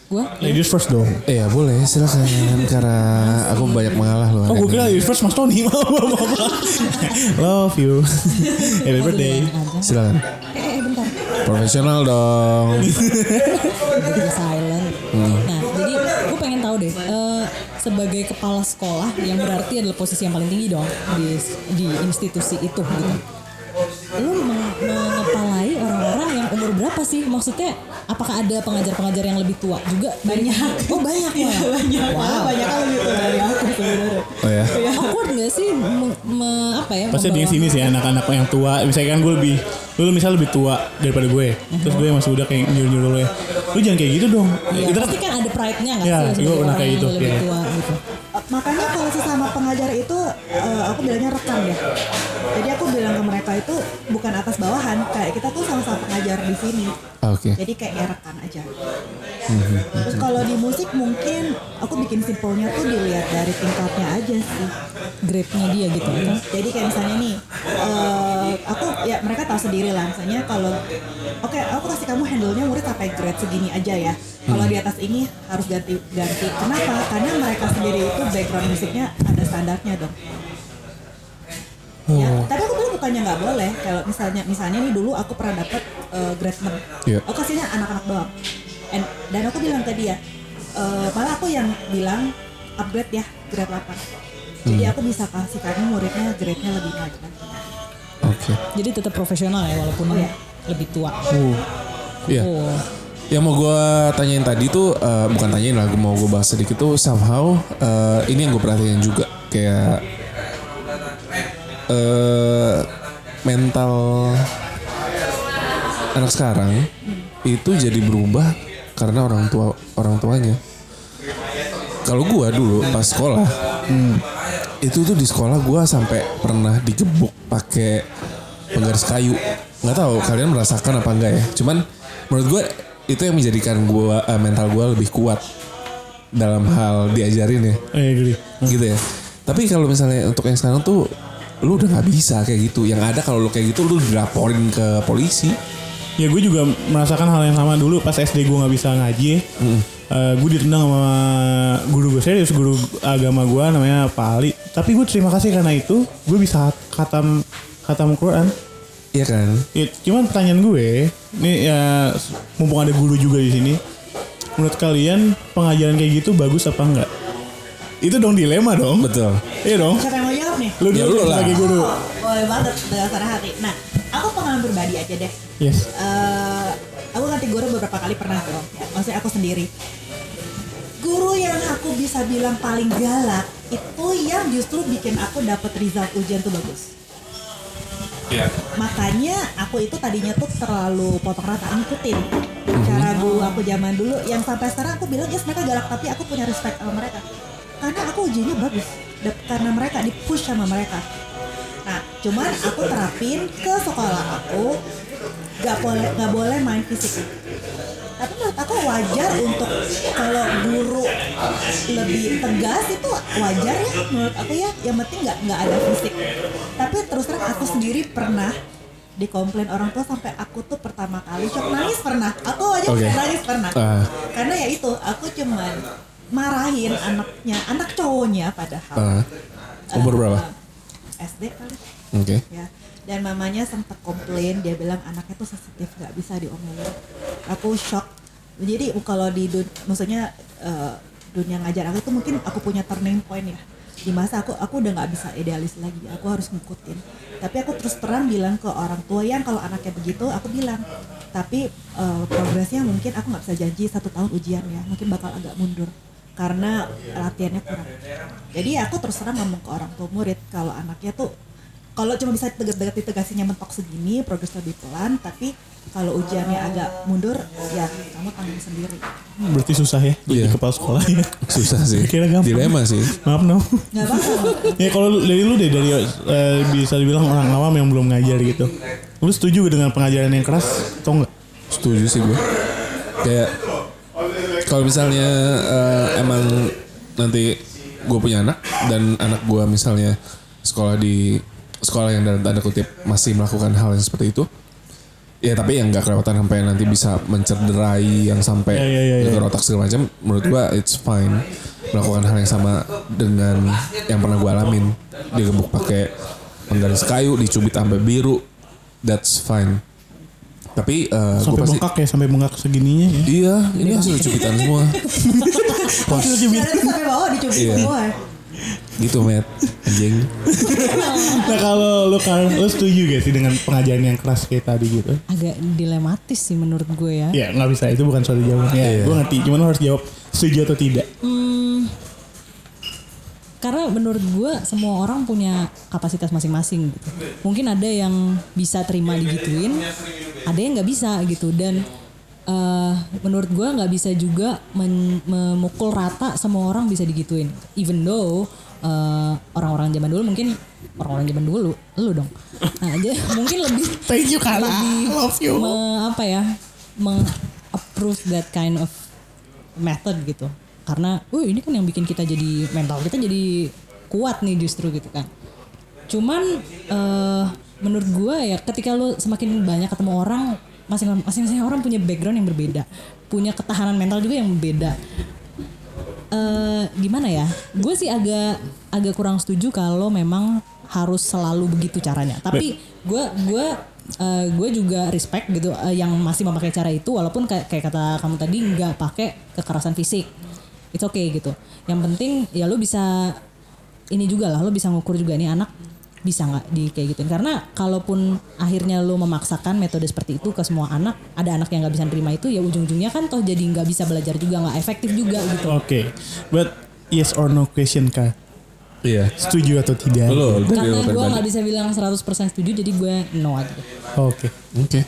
Eh, gue Ladies first dong. Iya boleh silakan karena aku banyak mengalah loh. Oh gue kira ladies first Mas Tony. Love you. Happy birthday. Silakan. Eh, eh, bentar. Profesional dong. Tiba-tiba silent. Hmm. Nah, jadi gue pengen tahu deh. eh, sebagai kepala sekolah yang berarti adalah posisi yang paling tinggi dong di di institusi itu gitu. Lu meng- mengepalai umur berapa sih? Maksudnya apakah ada pengajar-pengajar yang lebih tua juga? Banyak. Oh banyak ya. banyak Wow. banyak kan lebih tua dari aku sebenarnya Oh ya. Awkward gak sih me- me- apa ya? Pasti ada yang membawa- sini sih anak-anak yang tua. Misalnya kan gue lebih, lu misal lebih tua daripada gue. Terus gue masih udah kayak nyuruh-nyuruh lo ya. Lu jangan kayak gitu dong. Iya, Kita kan pasti kan ada pride-nya gak Iya, sih? gue sebagai pernah orang kayak yang gitu, Lebih iya. tua gitu. Uh, makanya kalau sesama pengajar itu uh, aku bilangnya rekan deh jadi aku bilang ke mereka itu bukan atas bawahan kayak kita tuh sama-sama pengajar di sini. Oke. jadi kayak ya rekan aja. Terus kalau di musik mungkin aku bikin simpelnya tuh dilihat dari tingkatnya aja sih. Grade-nya dia gitu. jadi kayak misalnya nih eh, aku ya mereka tahu sendiri lah. Misalnya kalau oke aku kasih kamu handle-nya murid sampai grade segini aja ya. Kalau di atas ini harus ganti ganti. Kenapa? Karena mereka sendiri itu background musiknya ada standarnya dong Ya, tapi aku bilang bukannya nggak boleh. Kalau misalnya misalnya nih dulu aku pernah dapet eh, grade 6. Iya. Aku kasihnya anak-anak doang. And- dan aku bilang ke dia, eh, malah aku yang bilang upgrade ya grade 8. Jadi aku bisa kasih kamu muridnya grade-nya lebih maju. Oke. Jadi tetap profesional ya walaupun Oh, iya. lebih tua. Iya. Oh. Yang mau gue tanyain tadi tuh eh, bukan tanyain lah, mau gue bahas sedikit tuh somehow eh, ini yang gue perhatiin juga kayak eh mental anak sekarang itu jadi berubah karena orang tua orang tuanya. Kalau gue dulu pas sekolah itu tuh di sekolah gue sampai pernah digebuk pakai penggaris kayu. Nggak tahu kalian merasakan apa enggak ya. Cuman menurut gue itu yang menjadikan gue eh, mental gue lebih kuat dalam hal diajarin ya eh gitu ya. Tapi kalau misalnya untuk yang sekarang tuh lu udah nggak bisa kayak gitu. Yang ada kalau lu kayak gitu lu dilaporin ke polisi. Ya gue juga merasakan hal yang sama dulu pas SD gue nggak bisa ngaji. Eh, gue ditendang sama guru gue serius guru agama gue namanya Pak Ali. Tapi gue terima kasih karena itu gue bisa khatam khatam Quran. Iya kan? Ya, cuman pertanyaan gue, ini ya mumpung ada guru juga di sini, menurut kalian pengajaran kayak gitu bagus apa enggak? Itu dong dilema dong. Betul. Iya dong. Siapa yang mau jawab nih? Lu Ya, dulu lu lah. sebagai guru. Boleh banget dengan suara hati. Nah, aku pengalaman pribadi aja deh. Yes. eh aku ganti guru beberapa kali pernah dong. Ya, maksudnya aku sendiri. Guru yang aku bisa bilang paling galak itu yang justru bikin aku dapat result ujian tuh bagus. Iya. Makanya aku itu tadinya tuh terlalu potong rata ngikutin cara guru aku zaman dulu yang sampai sekarang aku bilang yes mereka galak tapi aku punya respect sama mereka. Karena aku ujiannya bagus karena mereka di push sama mereka. Nah cuman aku terapin ke sekolah aku gak boleh gak boleh main fisik tapi menurut aku wajar untuk kalau guru lebih tegas itu wajar ya menurut aku ya yang penting nggak nggak ada fisik tapi terus terang aku sendiri pernah dikomplain orang tua sampai aku tuh pertama kali shock nangis pernah aku aja Oke. nangis pernah Ah. karena ya itu aku cuman marahin anaknya anak cowoknya padahal Ah. umur berapa? SD kali Oke. ya dan mamanya sempat komplain dia bilang anaknya tuh sensitif nggak bisa diomelin aku shock. Jadi kalau di dun- maksudnya eh, dunia ngajar aku itu mungkin aku punya turning point ya. Di masa aku aku udah nggak bisa idealis lagi aku harus ngikutin. Tapi aku terus terang bilang ke orang tua yang kalau anaknya begitu aku bilang. Tapi eh, progresnya mungkin aku nggak bisa janji satu tahun ujian ya mungkin bakal agak mundur karena latihannya kurang. Jadi aku terus terang ngomong ke orang tua murid kalau anaknya tuh kalau cuma bisa tegas-tegas ditegasinya mentok segini progres lebih pelan tapi kalau ujiannya agak mundur ya kamu tanggung sendiri Berarti susah ya jadi Iya. kepala sekolah ya. Susah sih. Kira gampang. Dilema sih. Maaf no. nggak apa-apa ya kalau dari lu deh dari eh, bisa dibilang orang awam yang belum ngajar gitu. Lu setuju dengan pengajaran yang keras atau enggak? Setuju sih gue. Kayak kalau misalnya eh, emang nanti gue punya anak dan anak gue misalnya sekolah di sekolah yang dalam tanda kutip masih melakukan hal yang seperti itu. Ya tapi yang nggak kelewatan sampai nanti bisa mencederai yang sampai Ya, ya, ya, ya. geger otak segala macam. Menurut gue it's fine melakukan hal yang sama dengan yang pernah gue alamin. Digebuk pakai penggaris kayu, dicubit sampai biru. That's fine. Tapi gue Sampai pasti bengkak ya, sampai bengkak segininya ya. Iya, ini hasil cubitan semua. Karena itu sampai bawah dicubit Iya. semua gitu, Matt. Anjing. Nah kalau lu kan lu setuju gak sih dengan pengajaran yang keras kayak tadi gitu? Agak dilematis sih menurut gue ya. Ya nggak bisa itu bukan suatu jawaban. Ya, Iya. gue ngerti. Cuman lu harus jawab setuju atau tidak. Hmm, karena menurut gue semua orang punya kapasitas masing-masing gitu. Mungkin ada yang bisa terima digituin, ada yang nggak bisa gitu. Dan eh, menurut gue nggak bisa juga men- memukul rata semua orang bisa digituin. Even though eh, orang-orang zaman dulu mungkin orang-orang zaman dulu, lu dong. Nah, jadi mungkin lebih Thank you Kala. lebih Love you. me- apa ya meng-approve that kind of method gitu karena oh ini kan yang bikin kita jadi mental kita jadi kuat nih justru gitu kan cuman eh, menurut gue ya ketika lu semakin banyak ketemu orang masing-masing orang punya background yang berbeda punya ketahanan mental juga yang berbeda eh gimana ya? Gue sih agak agak kurang setuju kalau memang harus selalu begitu caranya. Tapi gue gue eh, gue juga respect gitu eh, yang masih memakai cara itu walaupun kayak, kayak kata kamu tadi nggak pakai kekerasan fisik. It's okay gitu. Yang penting ya lu bisa ini juga lah, lu bisa ngukur juga nih anak bisa nggak di kayak gituin karena kalaupun akhirnya lu memaksakan metode seperti itu ke semua anak ada anak yang nggak bisa nerima itu ya ujung-ujungnya kan toh jadi nggak bisa belajar juga nggak efektif juga gitu Oke. But yes or no question Kak. Iya. Setuju atau tidak? Lo karena lo gue nggak bisa bilang 100% setuju jadi gue no aja Oke. Oke.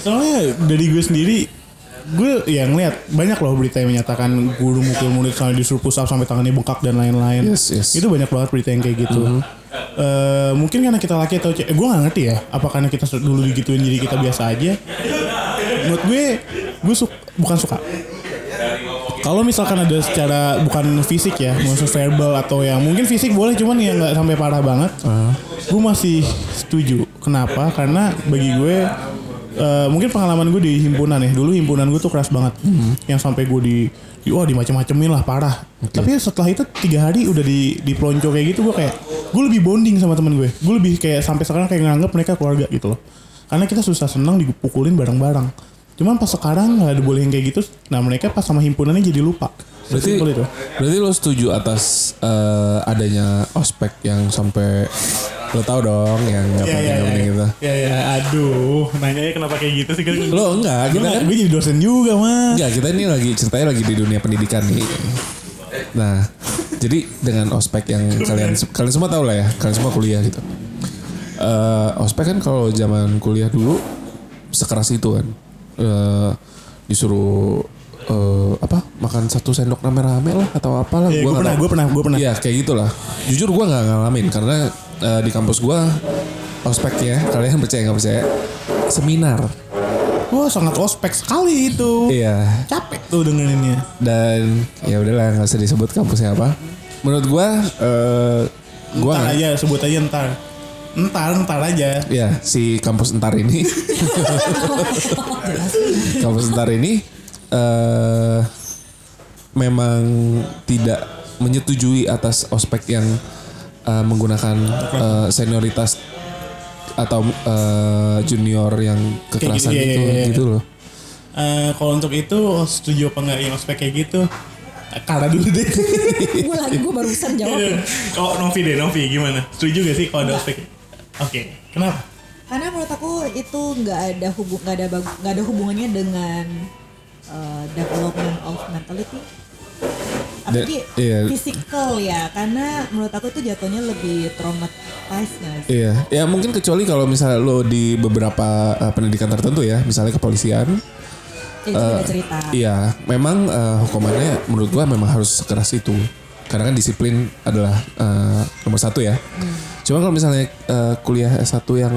Soalnya dari gue sendiri gue ya ngeliat banyak loh berita yang menyatakan guru mukul murid sampai disuruh push up sampai tangannya bengkak dan lain-lain. Yes, yes. Itu banyak banget berita yang kayak gitu. Eh, mungkin karena kita laki atau cewek, gue gak ngerti ya. Apa karena kita dulu digituin jadi kita biasa aja. Menurut gue, gue su- bukan suka. Kalau misalkan ada secara bukan fisik ya, maksud verbal atau yang mungkin fisik boleh cuman ya nggak sampai parah banget. Gue masih setuju. Kenapa? Karena bagi gue eh, mungkin pengalaman gue di himpunan ya. Dulu himpunan gue tuh keras banget. Yang sampai gue di, di wah dimacem-macemin lah parah. Tapi setelah itu tiga hari udah di di pelonco kayak gitu gue kayak gue lebih bonding sama temen gue. Gue lebih kayak sampai sekarang kayak nganggap mereka keluarga gitu loh. Karena kita susah senang dipukulin bareng-bareng. Cuman pas sekarang nggak ada bolehin kayak gitu. Nah mereka pas sama himpunannya jadi lupa. Berarti itu. berarti lo setuju atas eh, adanya ospek yang sampai lo tau dong yang nggak Ya, penting ya, nggak penting ya, gitu. ya, ya, aduh, nanyanya kenapa kayak gitu sih? Kan, Lo enggak, kita kan gue jadi dosen juga mah. enggak kita ini lagi ceritanya lagi di dunia pendidikan nih. Nah, jadi dengan ospek yang kalian kalian semua tahu lah ya, kalian semua kuliah gitu. eh, ospek kan kalau zaman kuliah dulu sekeras itu kan. Eh, disuruh eh, apa makan satu sendok rame-rame lah atau apalah Gua gue pernah, gue pernah, gue pernah. Iya kayak gitulah. Jujur gue nggak ngalamin karena eh, di kampus gue ospeknya kalian percaya nggak percaya seminar. Wah sangat ospek sekali itu. Iya. Capek tuh dengerinnya. Dan ya udahlah nggak usah disebut kampusnya apa. Menurut gue eh gue Ntar aja, sebut aja ntar. Ntar, ntar aja. ya si kampus entar ini kampus entar ini eh memang tidak menyetujui atas ospek yang eh, menggunakan eh, senioritas atau eh, junior yang kekerasan Kayak gitu, itu iya, iya, iya. gitu loh. Eh, kalau untuk itu setuju apa enggak yang ospek kayak gitu? Karena dulu deh. gue lagi gue barusan jawab ya. oh Novi deh Novi gimana? Setuju gak sih kalau ada ospek? Oke, kenapa? Karena menurut aku itu nggak ada hubung nggak ada nggak ada hubungannya dengan uh, development of mentality. Apalagi iya. physical ya, karena menurut aku itu jatuhnya lebih traumatized nggak sih? Iya, ya mungkin kecuali kalau misalnya lo di beberapa eh, pendidikan tertentu ya, misalnya kepolisian, Ya, beda cerita. Iya, memang eh, hukumannya menurut gua memang harus sekeras itu. Karena kan disiplin adalah eh, nomor satu ya. Cuma kalau misalnya eh, kuliah S1 yang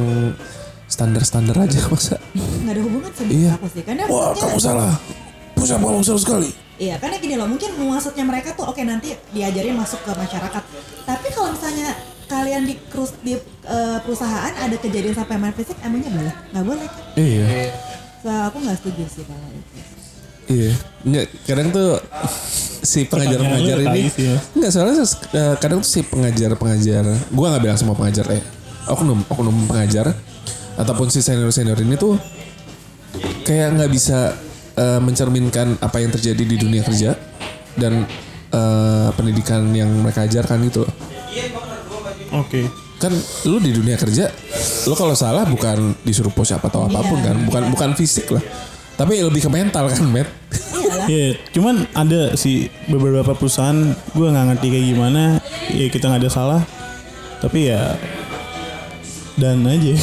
standar-standar aja masa. Nggak ada hubungan sih Iya. aku sih. Karena Wah, kamu salah. Pusat kamu salah sekali. Iya, karena gini loh, mungkin maksudnya mereka tuh oke nanti diajarin masuk ke masyarakat. Tapi kalau misalnya kalian di krus di eh, perusahaan ada kejadian sampai main fisik, emangnya boleh? Nggak boleh kan? Iya. So, aku nggak setuju sih kalau itu. Iya. Enggak, kadang tuh si pengajar-pengajar ini ya. enggak soalnya eh, kadang tuh si pengajar-pengajar, gua nggak bilang semua pengajar eh oknum oknum pengajar ataupun si senior-senior ini tuh kayak nggak bisa eh, mencerminkan apa yang terjadi di dunia kerja dan eh, pendidikan yang mereka ajarkan gitu loh. Oke. Kan lu di dunia kerja, lu kalau salah bukan disuruh push up atau apa pun kan, bukan bukan fisik lah. Tapi lebih ke mental kan, Matt. Iya, cuman ada sih beberapa perusahaan gue nggak ngerti kayak gimana. Ya kita nggak ada salah, tapi ya dan aja.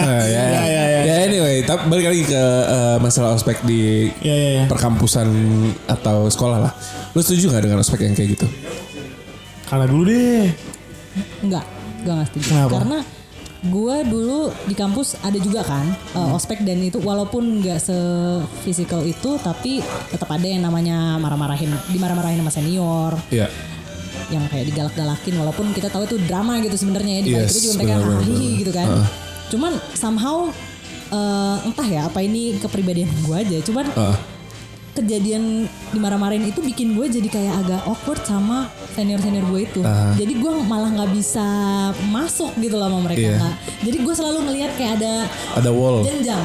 Nah, ya, Ya, ya, ya. ya anyway, tapi balik lagi ke eh, masalah ospek di ya ya ya. perkampusan atau sekolah lah. Lu setuju nggak dengan ospek yang kayak gitu? Kalah dulu deh. Enggak, gue gak setuju. Kenapa? Karena gue dulu di kampus ada juga kan uh, ospek dan itu walaupun nggak se-physical itu tapi tetap ada yang namanya marah-marahin, dimarah-marahin sama senior Iya. Yang kayak digalak-galakin walaupun kita tahu itu drama gitu sebenarnya ya di Yes, itu juga mereka benar. gitu kan. Cuman somehow uh, entah ya apa ini kepribadian gue aja cuman Heeh. Kejadian dimarah-marahin itu bikin gue jadi kayak agak awkward sama senior-senior gue itu. Ah. Jadi gue malah nggak bisa masuk gitu loh sama mereka. Nggak. Jadi gue selalu ngelihat kayak ada Ada wall, jenjang.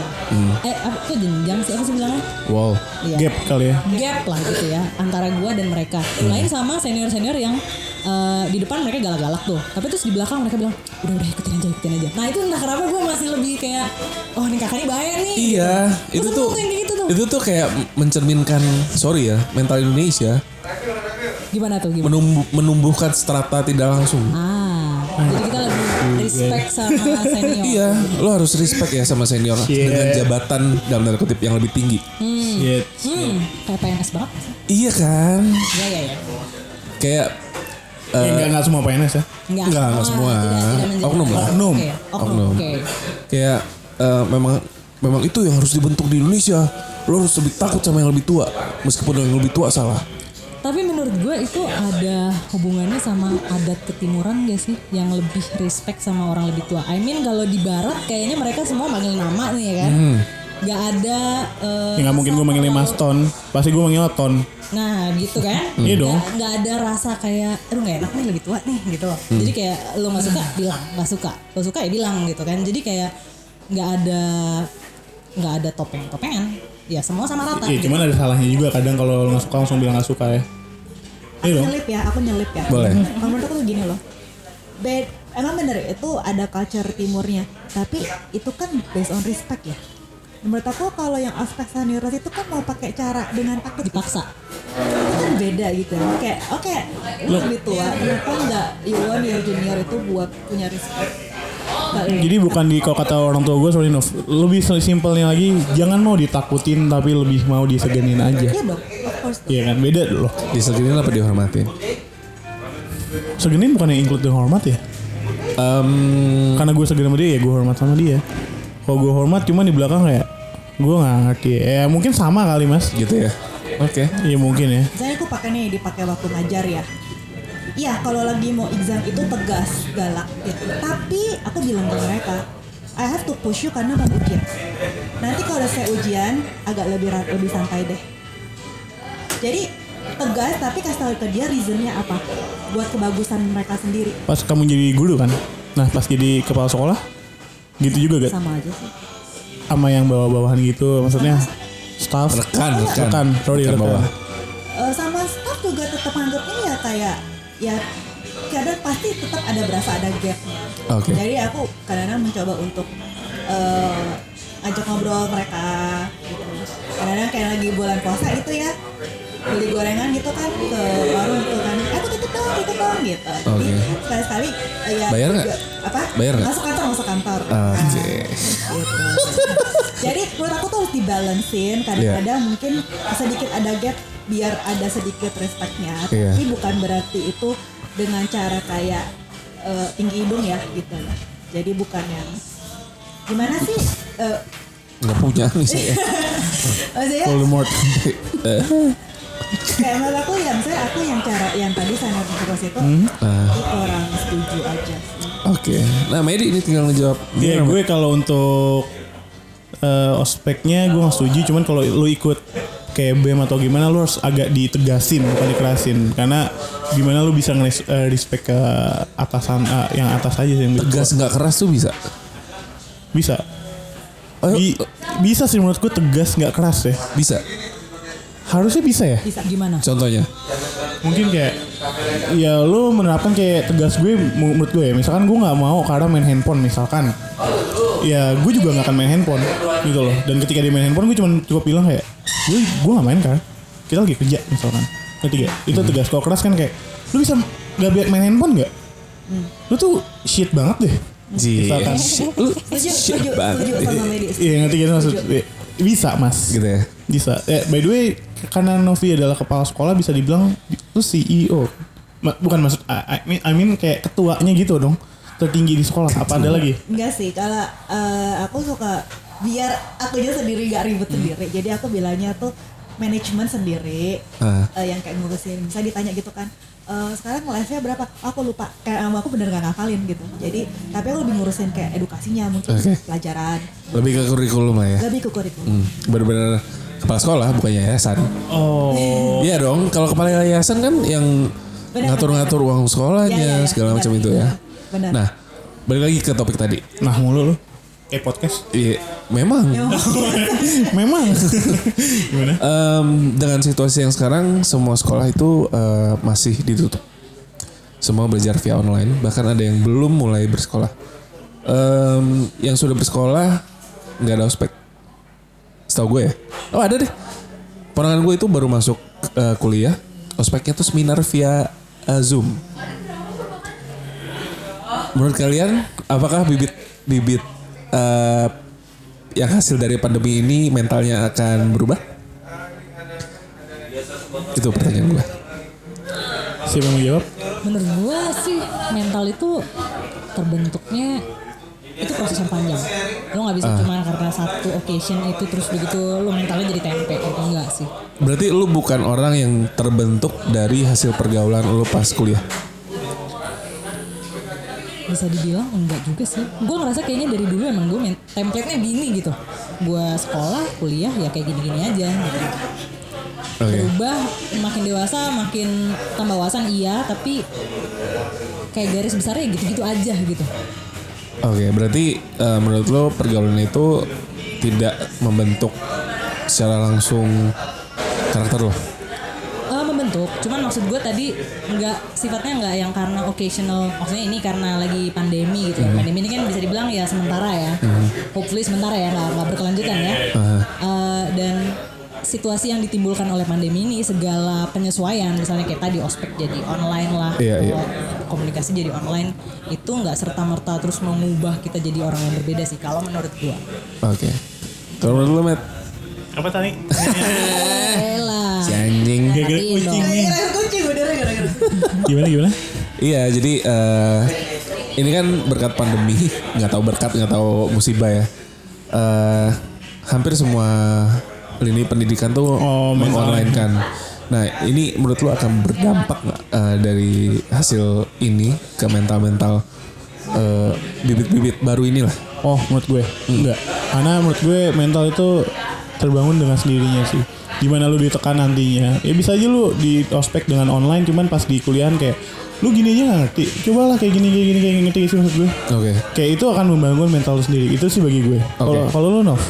Eh apa kok jenjang sih apa sih bilangnya? wall. Iya. Gap kali ya. Gap lah gitu ya antara gue dan mereka. Lain sama senior-senior yang eh, di depan mereka galak-galak tuh. Tapi terus di belakang mereka bilang udah udah ikutin aja ikutin aja. Nah itu entah kenapa gue masih lebih kayak oh nih kakak ini bahaya nih. Iya, gitu. itu tuh gitu tuh. itu tuh kayak mencerminkan sorry ya mental Indonesia Gimana tuh gimana? menumbuh, menumbuhkan strata tidak langsung. Ah, jadi kita lebih respect sama senior. Iya, lo harus respect ya sama senior Shit. dengan jabatan dalam tanda kutip yang lebih tinggi. Shit. Hmm, kayak PNS banget. Iya kan? Iya, iya, iya. Kayak Eh, enggak enggak semua PNS ya. Enggak, Enggak, enggak ah, semua. Oknum lah. Oknum. Oke, oknum. Oknum. Kayak eh, memang memang itu yang harus dibentuk di Indonesia. Lo harus lebih takut sama yang lebih tua, meskipun yang lebih tua salah. Tapi menurut gue itu ada hubungannya sama adat ketimuran gak sih? Yang lebih respect sama orang lebih tua. I mean kalau di barat kayaknya mereka semua manggil nama nih ya kan. Hmm. Gak ada. eh, Ya nggak mungkin gue manggilnya Mas Ton. Pasti gue manggil Ton. Nah gitu kan. Iya dong. Nggak- nggak ada rasa kayak, aduh gak enak nih lebih tua nih gitu loh. Jadi kayak lo gak suka bilang, gak suka. Lo suka ya bilang gitu kan. Jadi kayak nggak ada nggak ada topeng-topengan. Ya semua sama rata. Iya, cuman ada salahnya juga kadang kalau lo nggak suka langsung bilang nggak suka ya. Aku Iya nyelip ya, aku nyelip ya. Boleh. Kalau menurut aku tuh gini loh. Bed, emang bener itu ada culture timurnya. Tapi itu kan based on respect ya. Menurut aku kalau yang aspek senioritas itu kan mau pakai cara dengan takut. Dipaksa. Itu kan beda gitu. Kayak oke, lu lebih tua, kenapa nggak you want your junior itu buat punya respect? Jadi bukan di kalau kata orang tua gue sorry Nov, lebih simpelnya lagi jangan mau ditakutin tapi lebih mau disegenin aja. Iya dong, of course. Iya kan beda loh. Diseginin apa dihormatin? Segenin bukan yang include dengan hormat ya? Em, Karena gue segen sama dia ya gue hormat sama dia. Kalau gue hormat cuma di belakang kayak gue nggak ngerti. Ya mungkin sama kali mas. gitu ya. Oke. Iya mungkin ya. Misalnya aku pakai nih dipakai waktu ngajar ya. Iya, kalau lagi mau exam itu tegas, galak gitu. Tapi aku bilang ke mereka, I have to push you karena kan ujian. Nanti kalau udah saya ujian, agak lebih lebih santai deh. Jadi tegas tapi kasih tahu ke dia reasonnya apa buat kebagusan mereka sendiri Pas kamu jadi guru kan. Nah pas jadi kepala sekolah gitu juga gak? sama aja sih Sama yang bawa-bawahan gitu maksudnya staff. Rekan, rekan. Rekan, sorry Rekan rekan. bawah. Eh, sama staff juga tetap anggapnya ya kayak ya kadang pasti tetap ada berasa ada gapnya Oke. jadi aku kadang-kadang mencoba untuk eh, ajak ngobrol mereka gitu kadang-kadang kayak lagi bulan puasa itu ya beli gorengan gitu kan ke warung gitu kan tutup dong tutup dong gitu Oke. jadi sekali-sekali eh, ya Bayar nggak? apa Bayar nggak? masuk kantor masuk kantor Oke. Nah, gitu. Jadi menurut aku tuh harus dibalancein. Kadang-kadang Iya. mungkin sedikit ada gap biar ada sedikit respectnya. Iya. Tapi bukan berarti itu dengan cara kayak eh, tinggi hidung ya gitu lah. Jadi bukan yang gimana sih? Eh, Nggak punya nih saya. Voldemort. kayak menurut aku ya misalnya aku yang cara yang tadi saya notifikasi itu Hmm? itu kurang setuju aja sih. Oke. Nah, Medi ini tinggal ngejawab. Iya Gimana, gue kalau untuk eh, ospeknya gue gak setuju cuman kalau lu ikut kayak BEM atau gimana lu harus agak ditegasin bukan dikerasin karena gimana lu bisa nge-respect ke atasan eh, yang atas aja sih yang Tegas nggak keras tuh bisa. bisa Bi- bisa sih menurut gue tegas nggak keras ya bisa. Harusnya bisa ya? Bisa gimana? Contohnya. mungkin kayak ya lu menerapkan kayak tegas gue menurut gue ya. Misalkan gue nggak mau karena main handphone misalkan. Ya gue juga nggak akan main handphone gitu loh. Dan ketika dia main handphone gue cuma cukup bilang kayak gue gue nggak main kan? Kita lagi kerja misalkan. Ketiga itu tegas. Kalau keras kan kayak lu bisa nggak biar main handphone nggak? Lu tuh shit banget deh. Misalkan. Lu shit banget. iya ngerti kan maksud? Bisa mas. Gitu ya. bisa. Eh, by the way karena Novi adalah kepala sekolah bisa dibilang lu CEO Ma- bukan maksud I I mean, I mean kayak ketuanya gitu dong tertinggi di sekolah apa ada lagi Enggak sih, kalau eh, aku suka biar akunya sendiri gak ribet sendiri. Jadi aku bilangnya tuh manajemen sendiri Ah. eh, yang kayak ngurusin. Misalnya ditanya gitu kan, eh, sekarang live-nya berapa? Aku lupa. Kayak aku bener gak ngafalin gitu. Jadi tapi aku lebih ngurusin kayak edukasinya mungkin Oke. pelajaran. Lebih ke kurikulum lah ya. Lebih ke kurikulum. Hmm, bener-bener kepala sekolah bukan yayasan. oh Iya dong, kalau kepala yayasan kan yang ngatur-ngatur uang sekolahnya Ya, ya, ya. segala macam itu ya. benar. Nah, balik lagi ke topik tadi. nah mulu lu kayak podcast Iya, memang memang gimana em, dengan situasi yang sekarang semua sekolah itu eh, masih ditutup. Semua belajar via online, bahkan ada yang belum mulai bersekolah. Em, yang sudah bersekolah nggak ada ospek. Setahu gue ya. Oh ada deh. Ponakan gue itu baru masuk eh, kuliah. Ospeknya tuh seminar via eh, Zoom. Menurut kalian, apakah bibit bibit eh, yang hasil dari pandemi ini mentalnya akan berubah? Itu pertanyaan gue. siapa yang mau jawab Menurut gua sih mental itu terbentuknya itu proses yang panjang. Lo nggak bisa cuma karena satu occasion itu terus begitu lo mentalnya jadi tempe itu enggak sih. Berarti lu bukan orang yang terbentuk dari hasil pergaulan lu pas kuliah. Bisa dibilang enggak juga sih. Gua ngerasa kayaknya dari dulu emang gue template-nya gini gitu. Gua sekolah, kuliah ya kayak gini-gini aja gitu. Oke. berubah makin dewasa makin tambah wawasan iya tapi kayak garis besarnya gitu-gitu aja gitu Oke, berarti eh, menurut lo pergaulan itu tidak membentuk secara langsung karakter lo. Eh, membentuk. Cuman maksud gue tadi nggak sifatnya nggak yang karena occasional maksudnya ini karena lagi pandemi gitu ya. Pandemi ini kan bisa dibilang ya sementara ya. Hopefully sementara ya nggak nggak berkelanjutan ya. Eh, dan situasi yang ditimbulkan oleh pandemi ini segala penyesuaian misalnya kayak tadi ospek jadi online lah Iya, iya. Komunikasi jadi online itu nggak serta merta terus mengubah kita jadi orang yang berbeda sih kalau menurut gua. Oke. Kalau menurut lu Matt? Apa tadi? Si anjing. Gara-gara kucing nih. Kucing beneran gara-gara. Gimana gimana? Iya, jadi eh ini kan berkat pandemi, nggak tahu berkat, nggak tahu musibah ya. Eh hampir semua lini pendidikan tuh Oh, mengonline kan. Nah, ini menurut lu akan berdampak nggak eh, dari hasil ini ke mental-mental eh, bibit-bibit baru inilah? Oh, menurut gue enggak. Karena menurut gue mental itu terbangun dengan sendirinya sih. Gimana lu ditekan nantinya? Ya bisa aja lu di ospek dengan online, cuman pas di kuliahan kayak lu gini aja gak ngerti. Cobalah kayak gini kayak gini kayak gini ngerti gak sih maksud gue? Oke. Kayak itu akan membangun mental lu sendiri. Itu sih bagi gue. Kalau Oke. kalau lu Nov?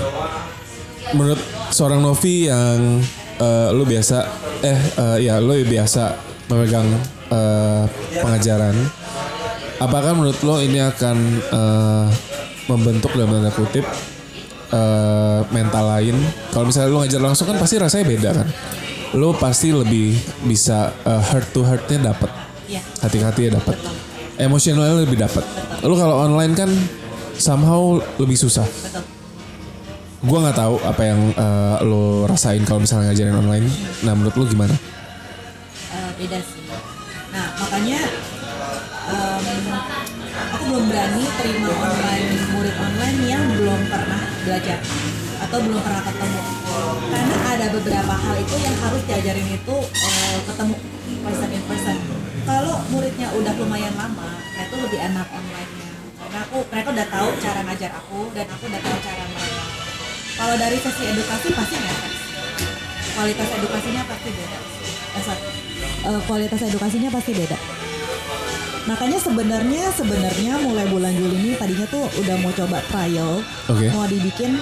Menurut seorang Novi yang eh, lu biasa eh eh, ya lu biasa memegang eh, pengajaran, apakah menurut lo ini akan eh, membentuk dalam tanda kutip eh, mental lain? Kalau misalnya lu ngajar langsung kan pasti rasanya beda kan. Lu pasti lebih bisa eh, heart to heartnya dapat, Iya. hati-hatinya dapat, emosionalnya lebih dapat. Lu kalau online kan somehow lebih susah. Betul. Gua nggak tahu apa yang eh, lo rasain kalau misalnya ngajarin online. Nah menurut lo gimana? Eh, beda sih. Nah makanya em, aku belum berani terima online murid online yang belum pernah belajar atau belum pernah ketemu. Karena ada beberapa hal itu yang harus diajarin itu eh, ketemu person in person. Kalau muridnya udah lumayan lama, itu lebih enak online-nya. Karena aku mereka udah tahu cara ngajar aku dan aku udah tahu cara mereka. Kalau dari sesi edukasi pasti ngefek. Kualitas edukasinya pasti beda. Eh. Eh, kualitas edukasinya pasti beda. Makanya sebenarnya sebenarnya mulai bulan Juli ini tadinya tuh udah mau coba trial, Oke. mau dibikin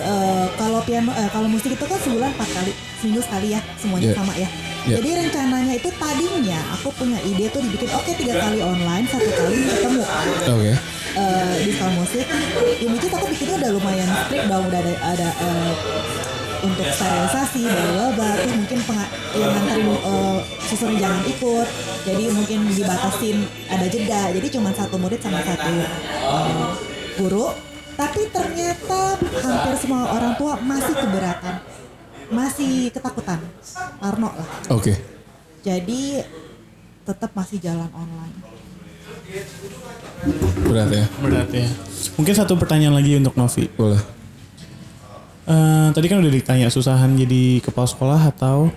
eh, kalau piano eh, kalau musik itu kan sebulan empat kali, seminggu sekali ya, semuanya Yeah. sama ya. Yeah. Jadi rencananya itu tadinya aku punya ide tuh dibikin oke tiga kali online, satu kali ketemu Oke. eh, di sekolah musik. Ya mungkin aku bikinnya udah lumayan strict dong, udah ada, ada eh, untuk sterilisasi, bla bla bla. Terus mungkin penga- yang nganterin eh, susunan jangan ikut. Jadi mungkin dibatasin ada jeda. Jadi cuma satu murid sama satu eh, guru. Tapi ternyata hampir semua orang tua masih keberatan, masih ketakutan, Arno lah. Oke. Jadi tetap masih jalan online. Berat ya. Berat ya. Mungkin satu pertanyaan lagi untuk Novi. Boleh. Eh, tadi kan udah ditanya susahan jadi kepala sekolah atau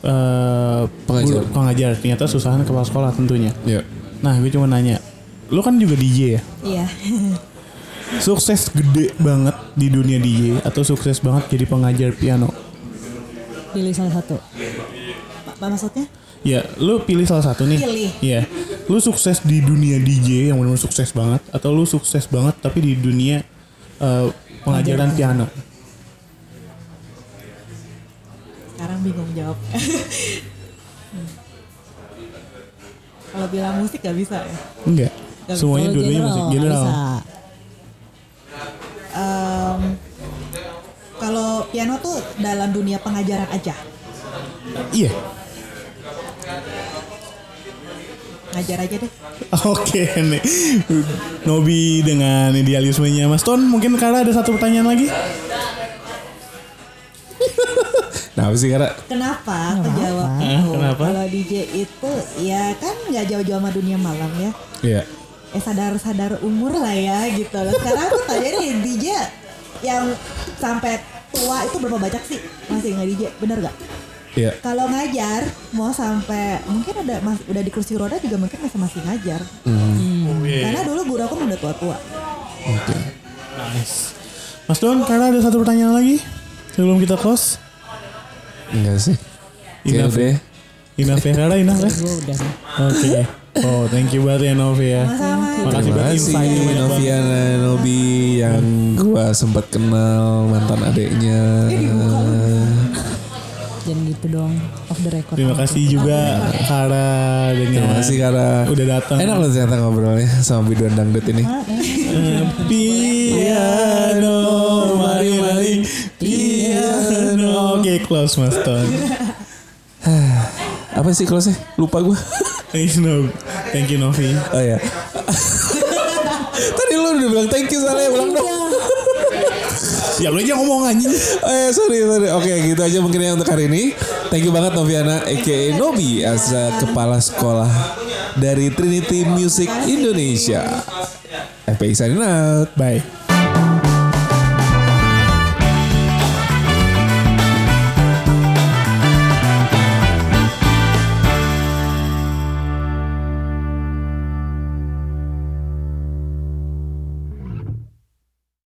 eh, Pengajar. guru- pengajar. Ternyata susahan kepala sekolah tentunya. Ya. Nah, gue cuma nanya, lu kan juga DJ ya? Iya. Sukses gede banget di dunia DJ atau sukses banget jadi pengajar piano? Pilih salah satu. Apa maksudnya? Ya, lu pilih salah satu nih. Pilih. Iya. Lu sukses di dunia DJ yang benar-benar sukses banget atau lu sukses banget tapi di dunia eh, pengajaran piano? Sekarang bingung jawab. Hmm. Kalau bilang musik gak bisa ya? Enggak. Gak Semuanya general, musik general. bisa. Em, kalau piano tuh dalam dunia pengajaran aja. Iya. Ngajar aja deh. Oke nih. Nobi dengan idealismenya Mas Ton, mungkin Kara ada satu pertanyaan lagi? Nah apa sih karena Kenapa? Aku jawab Hah, itu. kenapa? Kalau DJ itu ya kan nggak jauh-jauh sama dunia malam ya. Iya. Eh sadar-sadar umur lah ya gitu loh. Sekarang aku tanya nih DJ yang sampai tua itu berapa banyak sih masih nggak DJ? Bener gak? Iya. Kalau ngajar mau sampai mungkin udah mas, udah di kursi roda juga mungkin masih masih ngajar. Karena dulu guru aku udah tua-tua. Oke. Nice. Mas Don, Kara ada satu pertanyaan lagi sebelum kita close. Enggak sih. Enough udah ya. Enough ya, Kara enough ya. Oke. Oh, thank you banget ya Novi ya. Makasih kasih insight-nya banyak banget. Noviana Nobi yang gua sempat kenal mantan adeknya. Jangan gitu dong. Off the record. Terima kasih juga Kara dengan Terima kasih karena udah datang. Enak loh ternyata ngobrolnya sama biduan dangdut ini. Eh, Piano, mari mari piano. Oke, close Mas Ton. Apa sih close Lupa gua. Thanks no. Thank you Novi. Oh ya. Tadi lu udah bilang thank you soalnya ulang dong. Ya lu aja ngomong anjing. Oh ya sorry sorry. Oke gitu aja mungkin ya untuk hari ini. Thank you banget Noviana aka Nobi as kepala sekolah dari Trinity Music Indonesia. FPI signing out. Bye.